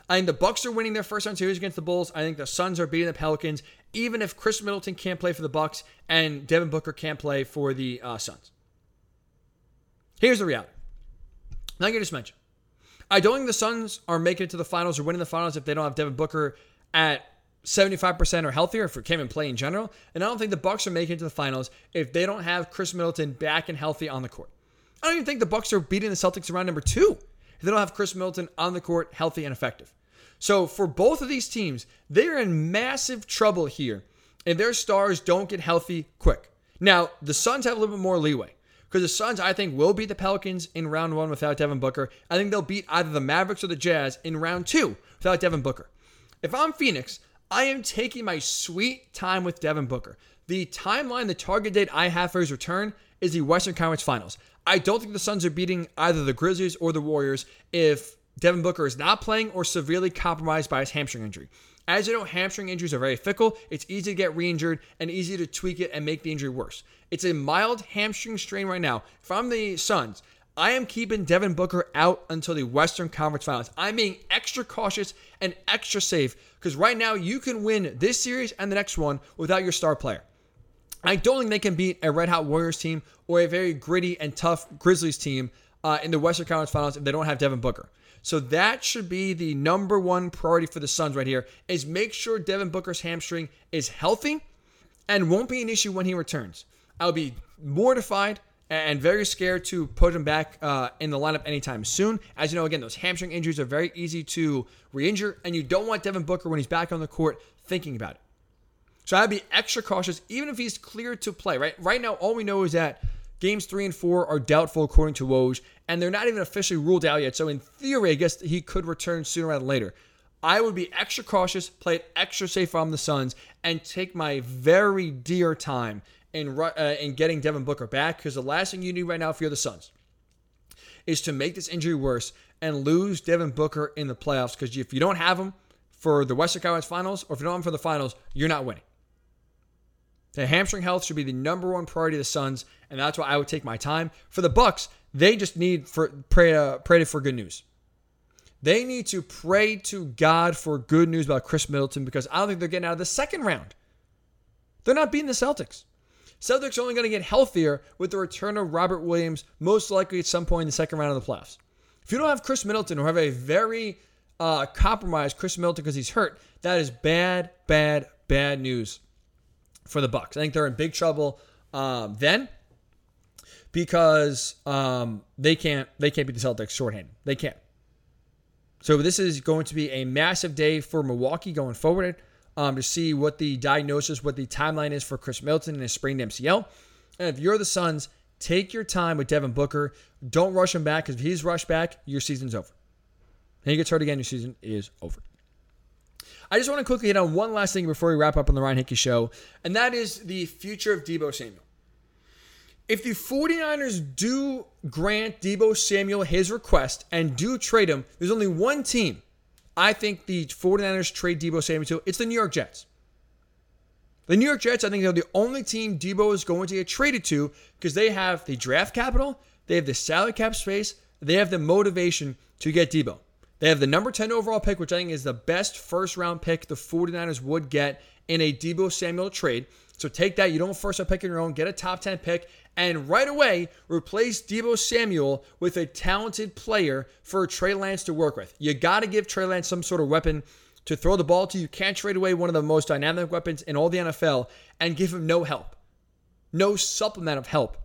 I think the Bucks are winning their first round series against the Bulls. I think the Suns are beating the Pelicans, even if Khris Middleton can't play for the Bucks and Devin Booker can't play for the uh, Suns. Here's the reality. Like I just mentioned, I don't think the Suns are making it to the finals or winning the finals if they don't have Devin Booker at 75% or healthier if we can't even play in general. And I don't think the Bucks are making it to the finals if they don't have Khris Middleton back and healthy on the court. I don't even think the Bucks are beating the Celtics around number two if they don't have Khris Middleton on the court healthy and effective. So for both of these teams, they're in massive trouble here if their stars don't get healthy quick. Now, the Suns have a little bit more leeway because the Suns, I think, will beat the Pelicans in round one without Devin Booker. I think they'll beat either the Mavericks or the Jazz in round two without Devin Booker. If I'm Phoenix, I am taking my sweet time with Devin Booker. The timeline, the target date I have for his return is the Western Conference Finals. I don't think the Suns are beating either the Grizzlies or the Warriors if Devin Booker is not playing or severely compromised by his hamstring injury. As you know, hamstring injuries are very fickle. It's easy to get re injured and easy to tweak it and make the injury worse. It's a mild hamstring strain right now. If I'm the Suns, I am keeping Devin Booker out until the Western Conference Finals. I'm being extra cautious and extra safe because right now you can win this series and the next one without your star player. I don't think they can beat a Red Hot Warriors team or a very gritty and tough Grizzlies team uh, in the Western Conference Finals if they don't have Devin Booker. So that should be the number one priority for the Suns right here is make sure Devin Booker's hamstring is healthy and won't be an issue when he returns. I'll be mortified and very scared to put him back uh, in the lineup anytime soon. As you know, again, those hamstring injuries are very easy to re-injure, and you don't want Devin Booker when he's back on the court thinking about it. So I'd be extra cautious, even if he's cleared to play. Right, right now, all we know is that games three and four are doubtful according to Woj, and they're not even officially ruled out yet. So in theory, I guess he could return sooner rather than later. I would be extra cautious, play it extra safe on the Suns, and take my very dear time in uh, in getting Devin Booker back because the last thing you need right now if you're the Suns is to make this injury worse and lose Devin Booker in the playoffs because if you don't have him for the Western Conference Finals or if you don't have him for the finals, you're not winning. The hamstring health should be the number one priority of the Suns, and that's why I would take my time. For the Bucks, they just need for pray uh, pray for good news. They need to pray to God for good news about Khris Middleton because I don't think they're getting out of the second round. They're not beating the Celtics. Celtics are only going to get healthier with the return of Robert Williams, most likely at some point in the second round of the playoffs. If you don't have Khris Middleton or have a very uh, compromised Khris Middleton because he's hurt, that is bad, bad, bad news for the Bucks. I think they're in big trouble um, then because um, they can't they can't beat the Celtics shorthanded. They can't. So this is going to be a massive day for Milwaukee going forward um, to see what the diagnosis, what the timeline is for Chris Milton and his sprained MCL. And if you're the Suns, take your time with Devin Booker. Don't rush him back because if he's rushed back, your season's over. And he gets hurt again, your season is over. I just want to quickly hit on one last thing before we wrap up on the Ryan Hickey show, and that is the future of Deebo Samuel. If the 49ers do grant Deebo Samuel his request and do trade him, there's only one team I think the 49ers trade Deebo Samuel to. It's the New York Jets. The New York Jets, I think they're the only team Deebo is going to get traded to because they have the draft capital, they have the salary cap space, they have the motivation to get Deebo. They have the number 10 overall pick, which I think is the best first round pick the 49ers would get in a Deebo Samuel trade. So take that. You don't first round pick on your own, get a top 10 pick, and right away replace Deebo Samuel with a talented player for Trey Lance to work with. You got to give Trey Lance some sort of weapon to throw the ball to. You can't trade away one of the most dynamic weapons in all the NFL and give him no help, no supplement of help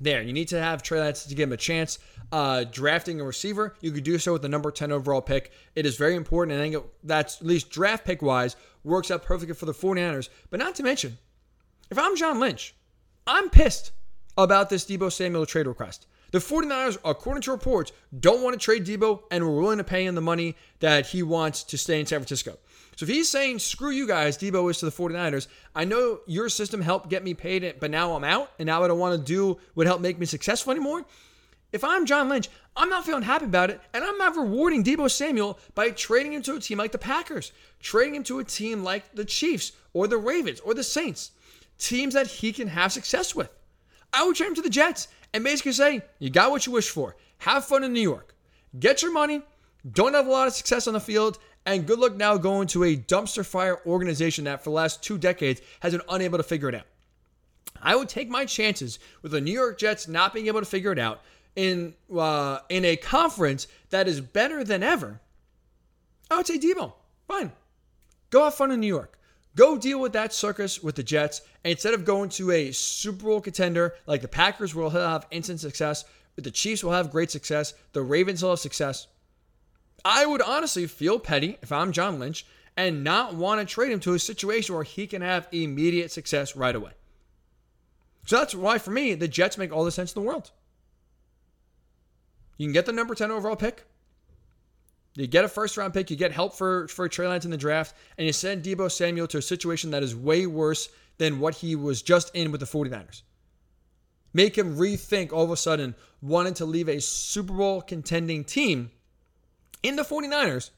there. You need to have Trey Lance to give him a chance. Uh, drafting a receiver, you could do so with the number 10 overall pick. It is very important. And I think it, that's, at least draft pick wise, works out perfectly for the 49ers. But not to mention, if I'm John Lynch, I'm pissed about this Deebo Samuel trade request. The 49ers, according to reports, don't want to trade Deebo and we're willing to pay him the money that he wants to stay in San Francisco. So if he's saying, screw you guys, Deebo is to the 49ers, I know your system helped get me paid, but now I'm out and now I don't want to do what helped make me successful anymore. If I'm John Lynch, I'm not feeling happy about it, and I'm not rewarding Deebo Samuel by trading him to a team like the Packers, trading him to a team like the Chiefs or the Ravens or the Saints, teams that he can have success with. I would trade him to the Jets and basically say, you got what you wish for. Have fun in New York. Get your money. Don't have a lot of success on the field. And good luck now going to a dumpster fire organization that for the last two decades has been unable to figure it out. I would take my chances with the New York Jets not being able to figure it out in uh, in a conference that is better than ever. I would say Deebo, fine. Go have fun in New York. Go deal with that circus with the Jets. And instead of going to a Super Bowl contender like the Packers will have instant success, the Chiefs will have great success, the Ravens will have success. I would honestly feel petty if I'm John Lynch and not want to trade him to a situation where he can have immediate success right away. So that's why, for me, the Jets make all the sense in the world. You can get the number 10 overall pick. You get a first round pick, you get help for, for Trey Lance in the draft, and you send Deebo Samuel to a situation that is way worse than what he was just in with the 49ers. Make him rethink all of a sudden wanting to leave a Super Bowl contending team in the 49ers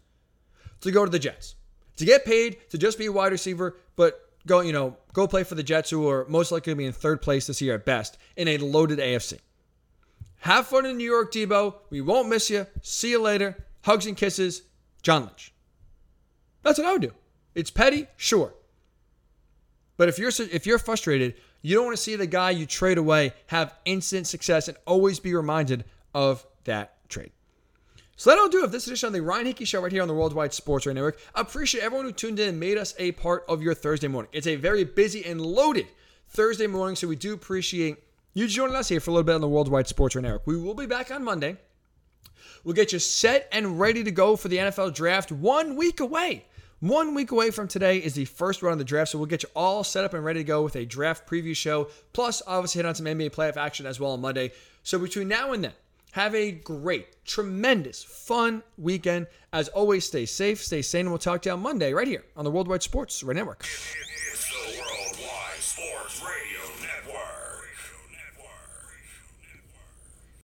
to go to the Jets. To get paid to just be a wide receiver, but go, you know, go play for the Jets who are most likely to be in third place this year at best in a loaded AFC. Have fun in New York, Deebo. We won't miss you. See you later. Hugs and kisses, John Lynch. That's what I would do. It's petty, sure. But if you're if you're frustrated, you don't want to see the guy you trade away have instant success and always be reminded of that trade. So that'll do it for this edition of the Ryan Hickey Show right here on the Worldwide Sports Radio Network. I appreciate everyone who tuned in and made us a part of your Thursday morning. It's a very busy and loaded Thursday morning, so we do appreciate you joining us here for a little bit on the Worldwide Sports Radio Network. We will be back on Monday. We'll get you set and ready to go for the NFL draft one week away. One week away from today is the first round of the draft, so we'll get you all set up and ready to go with a draft preview show. Plus, obviously, hit on some NBA playoff action as well on Monday. So, between now and then, have a great, tremendous, fun weekend. As always, stay safe, stay sane, and we'll talk to you on Monday right here on the Worldwide Sports Radio Network.